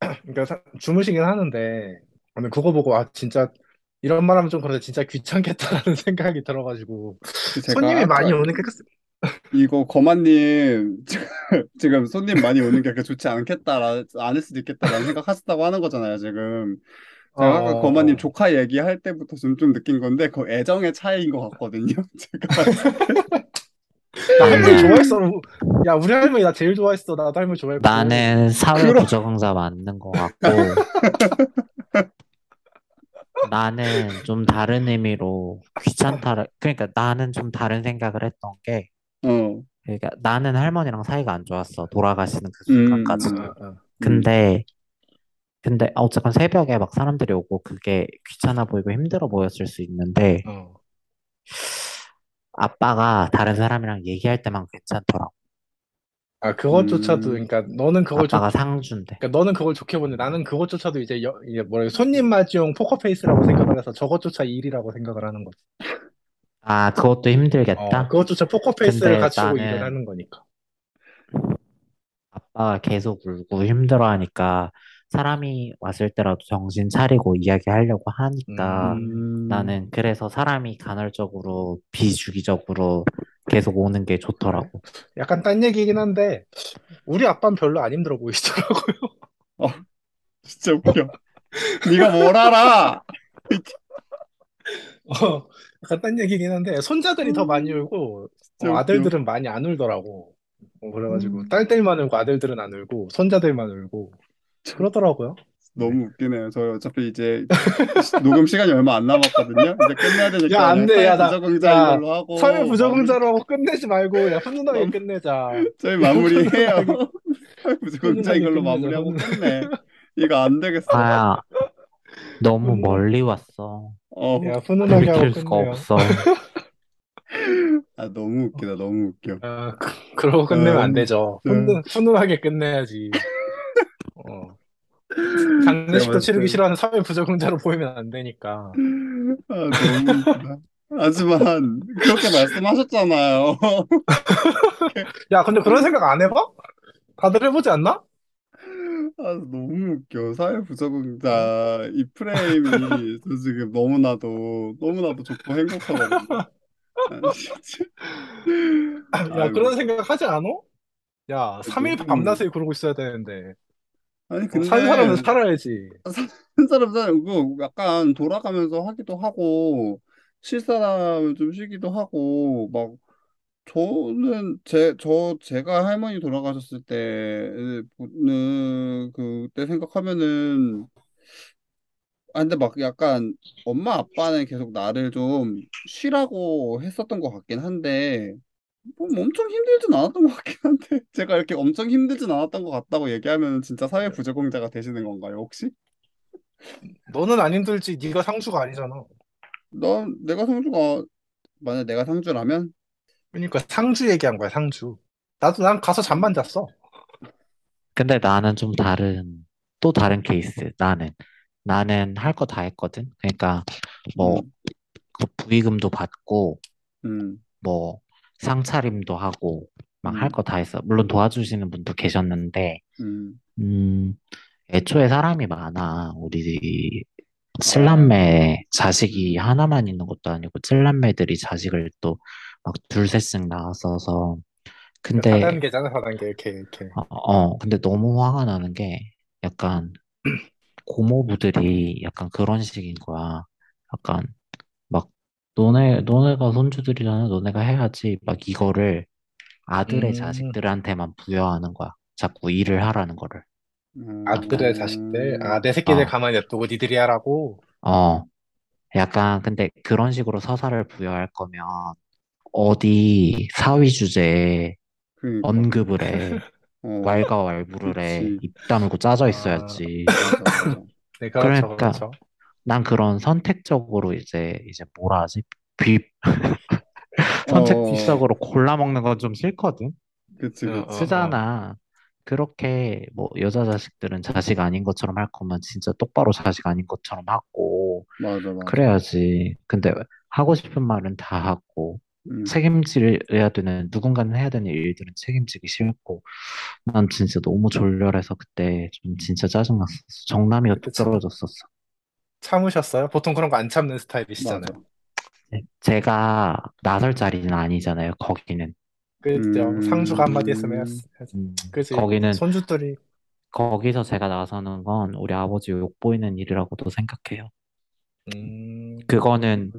그러니까 사- 주무시긴 하는데 근데 그거 보고 아 진짜 이런 말하면 좀 그런데 진짜 귀찮겠다라는 <laughs> 생각이 들어가지고. 제가 손님이 많이 아까 오는 게 이거 거마님 <laughs> 지금 손님 많이 오는 게 그렇게 좋지 않겠다라 않을 수도 있겠다라는 생각하셨다고 하는 거잖아요 지금. 어, 제가 아까 어, 거마님 어. 조카 얘기할 때부터 좀, 좀 느낀 건데 그 애정의 차이인 것 같거든요 <laughs> 제가 봤을 때 나 할머니. 좋아했어. 야 우리 할머니 나 제일 좋아했어. 나도 할머니 좋아했고. 나는 사회 그럼 부적응자 맞는 것 같고, <laughs> 나는 좀 다른 의미로 귀찮다를, 그러니까 나는 좀 다른 생각을 했던 게, 어, 그러니까 나는 할머니랑 사이가 안 좋았어. 돌아가시는 그 음, 순간까지도. 어, 어. 음, 근데, 근데 어쨌건 새벽에 막 사람들이 오고 그게 귀찮아 보이고 힘들어 보였을 수 있는데, 어. 아빠가 다른 사람이랑 얘기할 때만 괜찮더라고. 아 그것조차도 음, 그러니까 너는 그걸 좋 아빠가 상주인데. 그러니까 너는 그걸 좋게 보는데 나는 그것조차도 이제 여, 이제 뭐라 손님 맞이용 포커페이스라고 생각을 해서 저것조차 일이라고 생각을 하는 거지. 아, 그것도 어, 힘들겠다? 그것조차 포커페이스를 근데 갖추고 일을 나는 하는 거니까. 아빠가 계속 울고 힘들어하니까 사람이 왔을 때라도 정신 차리고 이야기하려고 하니까 음. 음, 나는 그래서 사람이 간헐적으로 비주기적으로 계속 오는 게 좋더라고. 약간 딴 얘기긴 한데 우리 아빠는 별로 안 힘들어 보이시더라고요. <laughs> 어, 진짜 웃겨 네가 뭘 알아 <laughs> 어, 약간 딴 얘기긴 한데 손자들이 더 많이 울고 진짜 어, 웃겨 아들들은 많이 안 울더라고. 어, 그래가지고 음, 딸들만 울고 아들들은 안 울고 손자들만 울고 참 그러더라고요. 네. 너무 웃기네요. 저희 어차피 이제 시- 녹음 시간이 얼마 안 남았거든요. 이제 끝내야 야, 되니까 안 그냥 돼. 야, 나, 부적응자인 야, 걸로 하고 사회 부적응자로 하고 끝내지 말고, 야, 훈훈하게 끝내자. <laughs> 저희 마무리해요. <laughs> 사회 부적응자인 걸로. 마무리하고 훈, 끝내. 이거 안 되겠어. 아야, 너무 훈훈, 멀리 왔어. 어, 야, 훈훈하게 하고 돌이킬 수가 끝내요. 없어. 아 너무 웃기다. 너무 웃겨. 아, 그, 그러고 끝내면 안 음, 되죠. 네. 훈훈, 훈훈하게 끝내야지. 어. 장례식도 치르기 때 싫어하는 사회 부적응자로 보이면 안 되니까. 아 너무 웃기다. 하지만 그렇게 말씀하셨잖아요. <laughs> 야, 근데 그런 생각 안 해봐? 다들 해보지 않나? 아, 너무 웃겨. 사회 어? 부적응자 이 프레임이 저 지금 너무나도 너무나도 좋고 행복하거든요. 아, 진짜. 야, 아이고. 그런 생각 하지 않아? 야, 3일 너무 밤낮을 그러고 있어야 되는데. 아니 어, 산 사람은 근데 살아야지. 사는 사람 사는 그 약간 돌아가면서 하기도 하고 쉴 사람은 좀 쉬기도 하고 막 저는 제 저 제가 할머니 돌아가셨을 때는 그때 생각하면은 아 근데 막 약간 엄마 아빠는 계속 나를 좀 쉬라고 했었던 것 같긴 한데 뭐 엄청 힘들진 않았던 것 같긴 한데 <laughs> 제가 이렇게 엄청 힘들진 않았던 것 같다고 얘기하면 진짜 사회 부적응자가 되시는 건가요 혹시? 너는 안 힘들지. 네가 상주가 아니잖아. 넌 내가 상주가 만약 내가 상주라면 그러니까 상주 얘기한 거야, 상주. 나도 난 가서 잠만 잤어. 근데 나는 좀 다른, 또 다른 케이스. 나는. 나는 할 거 다 했거든. 그러니까 뭐 음, 그 부의금도 받고 음, 뭐 상차림도 하고 막할 음, 거다 했어. 물론 도와주시는 분도 계셨는데 음. 음, 애초에 사람이 많아. 우리 아, 칠남매 자식이 하나만 있는 것도 아니고 칠남매들이 자식을 또 막 둘, 셋씩 낳았어서 근데 4단계잖아, 4단계. 이렇게, 이렇게. 어, 어, 근데 너무 화가 나는 게 약간 <clears throat> 고모부들이 약간 그런 식인 거야. 약간 막 너네 너네가 손주들이잖아. 너네가 해야지. 막 이거를 아들의 음, 자식들한테만 부여하는 거야. 자꾸 일을 하라는 거를. 아들의 약간 자식들, 아, 음, 내 새끼들 어, 가만히 냅두고 니들이 하라고. 어, 약간 근데 그런 식으로 서사를 부여할 거면 어디 사위 주제에 그러니까. 언급을 해. <laughs> 어, 왈가왈부를 해. 그치. 입 다물고 짜져 아, 있어야지. 맞아, 맞아. 네, 그렇죠, 그러니까 그렇죠. 난 그런 선택적으로 이제 이제 뭐라 하지? 비 <laughs> 어, 선택적으로 골라 먹는 건 좀 싫거든. 그치, 어, 그치. 어, 어. 쓰잖아. 그렇게 뭐 여자 자식들은 자식 아닌 것처럼 할 거면 진짜 똑바로 자식 아닌 것처럼 하고 맞아, 맞아. 그래야지. 근데 하고 싶은 말은 다 하고 음, 책임져야 되는 누군가는 해야 되는 일들은 책임지기 싫고 난 진짜 너무 졸렬해서 그때 좀 진짜 짜증났었어. 정남이가 뚝 참, 떨어졌었어. 참으셨어요? 보통 그런 거 안 참는 맞아. 스타일이시잖아요. 네, 제가 나설 자리는 아니잖아요. 거기는. 그죠? 상주가 한마디 했으면 음. 음, 그지? 거기는 손주들이, 거기서 제가 나서는 건 우리 아버지 욕 보이는 일이라고도 생각해요. 음, 그거는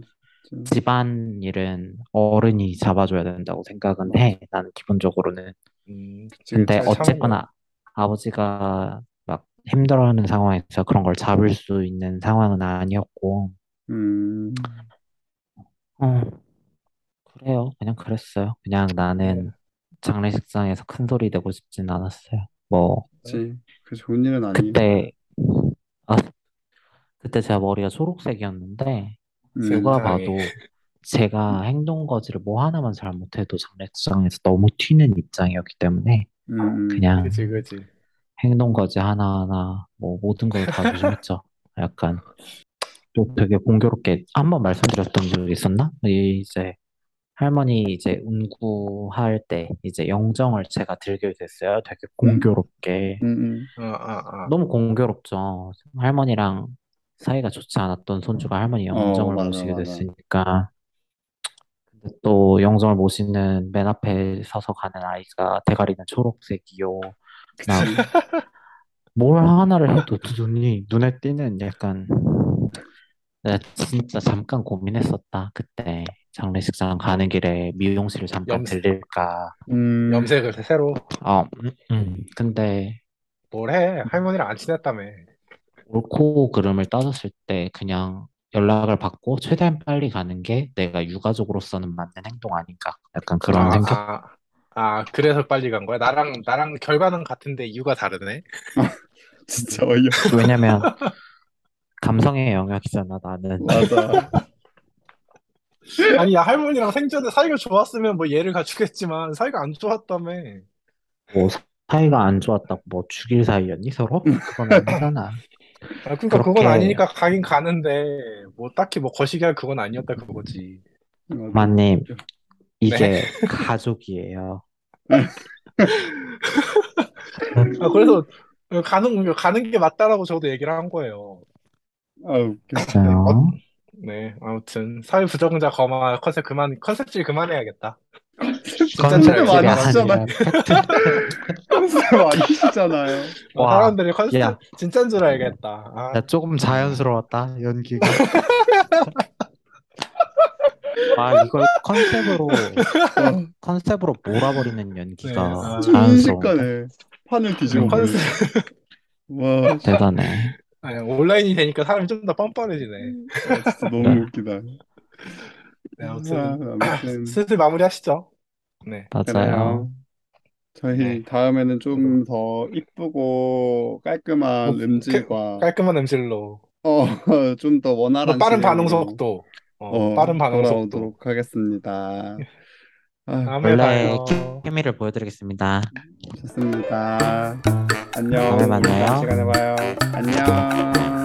그치. 집안 일은 어른이 잡아줘야 된다고 생각은. 해. 나는 기본적으로는. 음, 그치, 근데 잘 참은 거야. 어쨌거나 아버지가 막 힘들어하는 상황에서 그런 걸 잡을 수 있는 상황은 아니었고, 음, 어, 그래요. 그냥 그랬어요. 그냥 네. 나는 장례식장에서 큰 소리 내고 싶진 않았어요. 뭐, 그치. 그 좋은 일은 하다. 그때, 아, 그때 제가 머리가 초록색이었는데, 음, 누가 세상에. 봐도 제가 행동 거지를 뭐 하나만 잘못해도 장례식장에서 너무 튀는 입장이었기 때문에, 음, 음. 그냥 그지, 그지. 행동거지 하나하나, 뭐, 모든 걸 다 조심했죠. <laughs> 약간, 또 되게 공교롭게, 한 번 말씀드렸던 적이 있었나? 이 이제, 할머니 이제 운구할 때 이제 영정을 제가 들게 됐어요. 되게 음, 공교롭게. 음, 어, 어, 어. 너무 공교롭죠. 할머니랑 사이가 좋지 않았던 손주가 할머니 음. 어, 영정을 맞아, 모시게 맞아. 됐으니까. 근데 또 영정을 모시는 맨 앞에 서서 가는 아이가 대가리는 초록색이요. 뭘 하나를 해도 눈이 눈에 띄는 약간 내가 진짜 잠깐 고민했었다. 그때 장례식장 가는 길에 미용실을 잠깐 염, 들릴까. 음, 염색을 새로. 어, 음, 음. 근데 뭘 해? 할머니랑 안 친했다며. 옳고 그름을 따졌을 때 그냥 연락을 받고 최대한 빨리 가는 게 내가 유가족으로서는 맞는 행동 아닌가. 약간 그런 아, 생각? 아, 아, 그래서 빨리 간 거야? 나랑, 나랑 결과는 같은데 이유가 다르네? <laughs> 진짜 어이없어. 왜냐면 감성의 영역이잖아, 나는. 맞아. <laughs> 아니, 야, 할머니랑 생전에 사이가 좋았으면 뭐 예를 갖추겠지만, 사이가 안 좋았다며. 뭐 사이가 안 좋았다고 뭐 죽일 사이였니 서로? 그건 아니잖아. 아, 그러니까 그건 그렇게 아니니까 가긴 가는데, 뭐 딱히 뭐 거시기 할 그건 아니었다 그거지. 맞아. 마님. 네. 이게 가족이에요. 아, 그래서 가는, 가는 게 맞다라고 저도 얘기를 한 거예요. 아, 웃겨. 네, 어, 맞아요. 네, 아무튼 사회 부적응자 거마 컨셉 그만 컨셉질 그만해야겠다. 진짜인 줄 컨셉 알게 컨셉트가 아니시잖아요. 사람들이 아니라 팩트. 컨셉 아니시잖아요. 어, <laughs> 와, 사람들이 컨셉 야, 진짜인 줄 알겠다. 아, 야, 조금 자연스러웠다, 연기가. <laughs> 아, 이걸 컨셉으로, 어, <laughs> 컨셉으로 몰아버리는 네, 연기가 아, 자연스러운데. 순식간에 판을 뒤집어. 컨셉 와, 씨. 대단해. 아니, 온라인이 되니까 사람이 좀 더 뻔뻔해지네. 아, 진짜 너무 그래, 웃기다. 네, 아, 아무튼 아무튼 슬슬 마무리하시죠. 네, 맞아요. 그래요. 저희 네, 다음에는 뭐, 좀더 이쁘고 깔끔한 뭐, 그, 음질과 깔끔한 음질로, 어, <laughs> 좀더뭐 원활한 빠른 반응 진행으로 속도, 어, 어, 빠른 반응 속도. 돌아오도록 하겠습니다. 아, 다음에 원래 봐요. 케미를 보여드리겠습니다. 좋습니다. 안녕. 다음에 만나요. 다음 시간에 봐요. 안녕.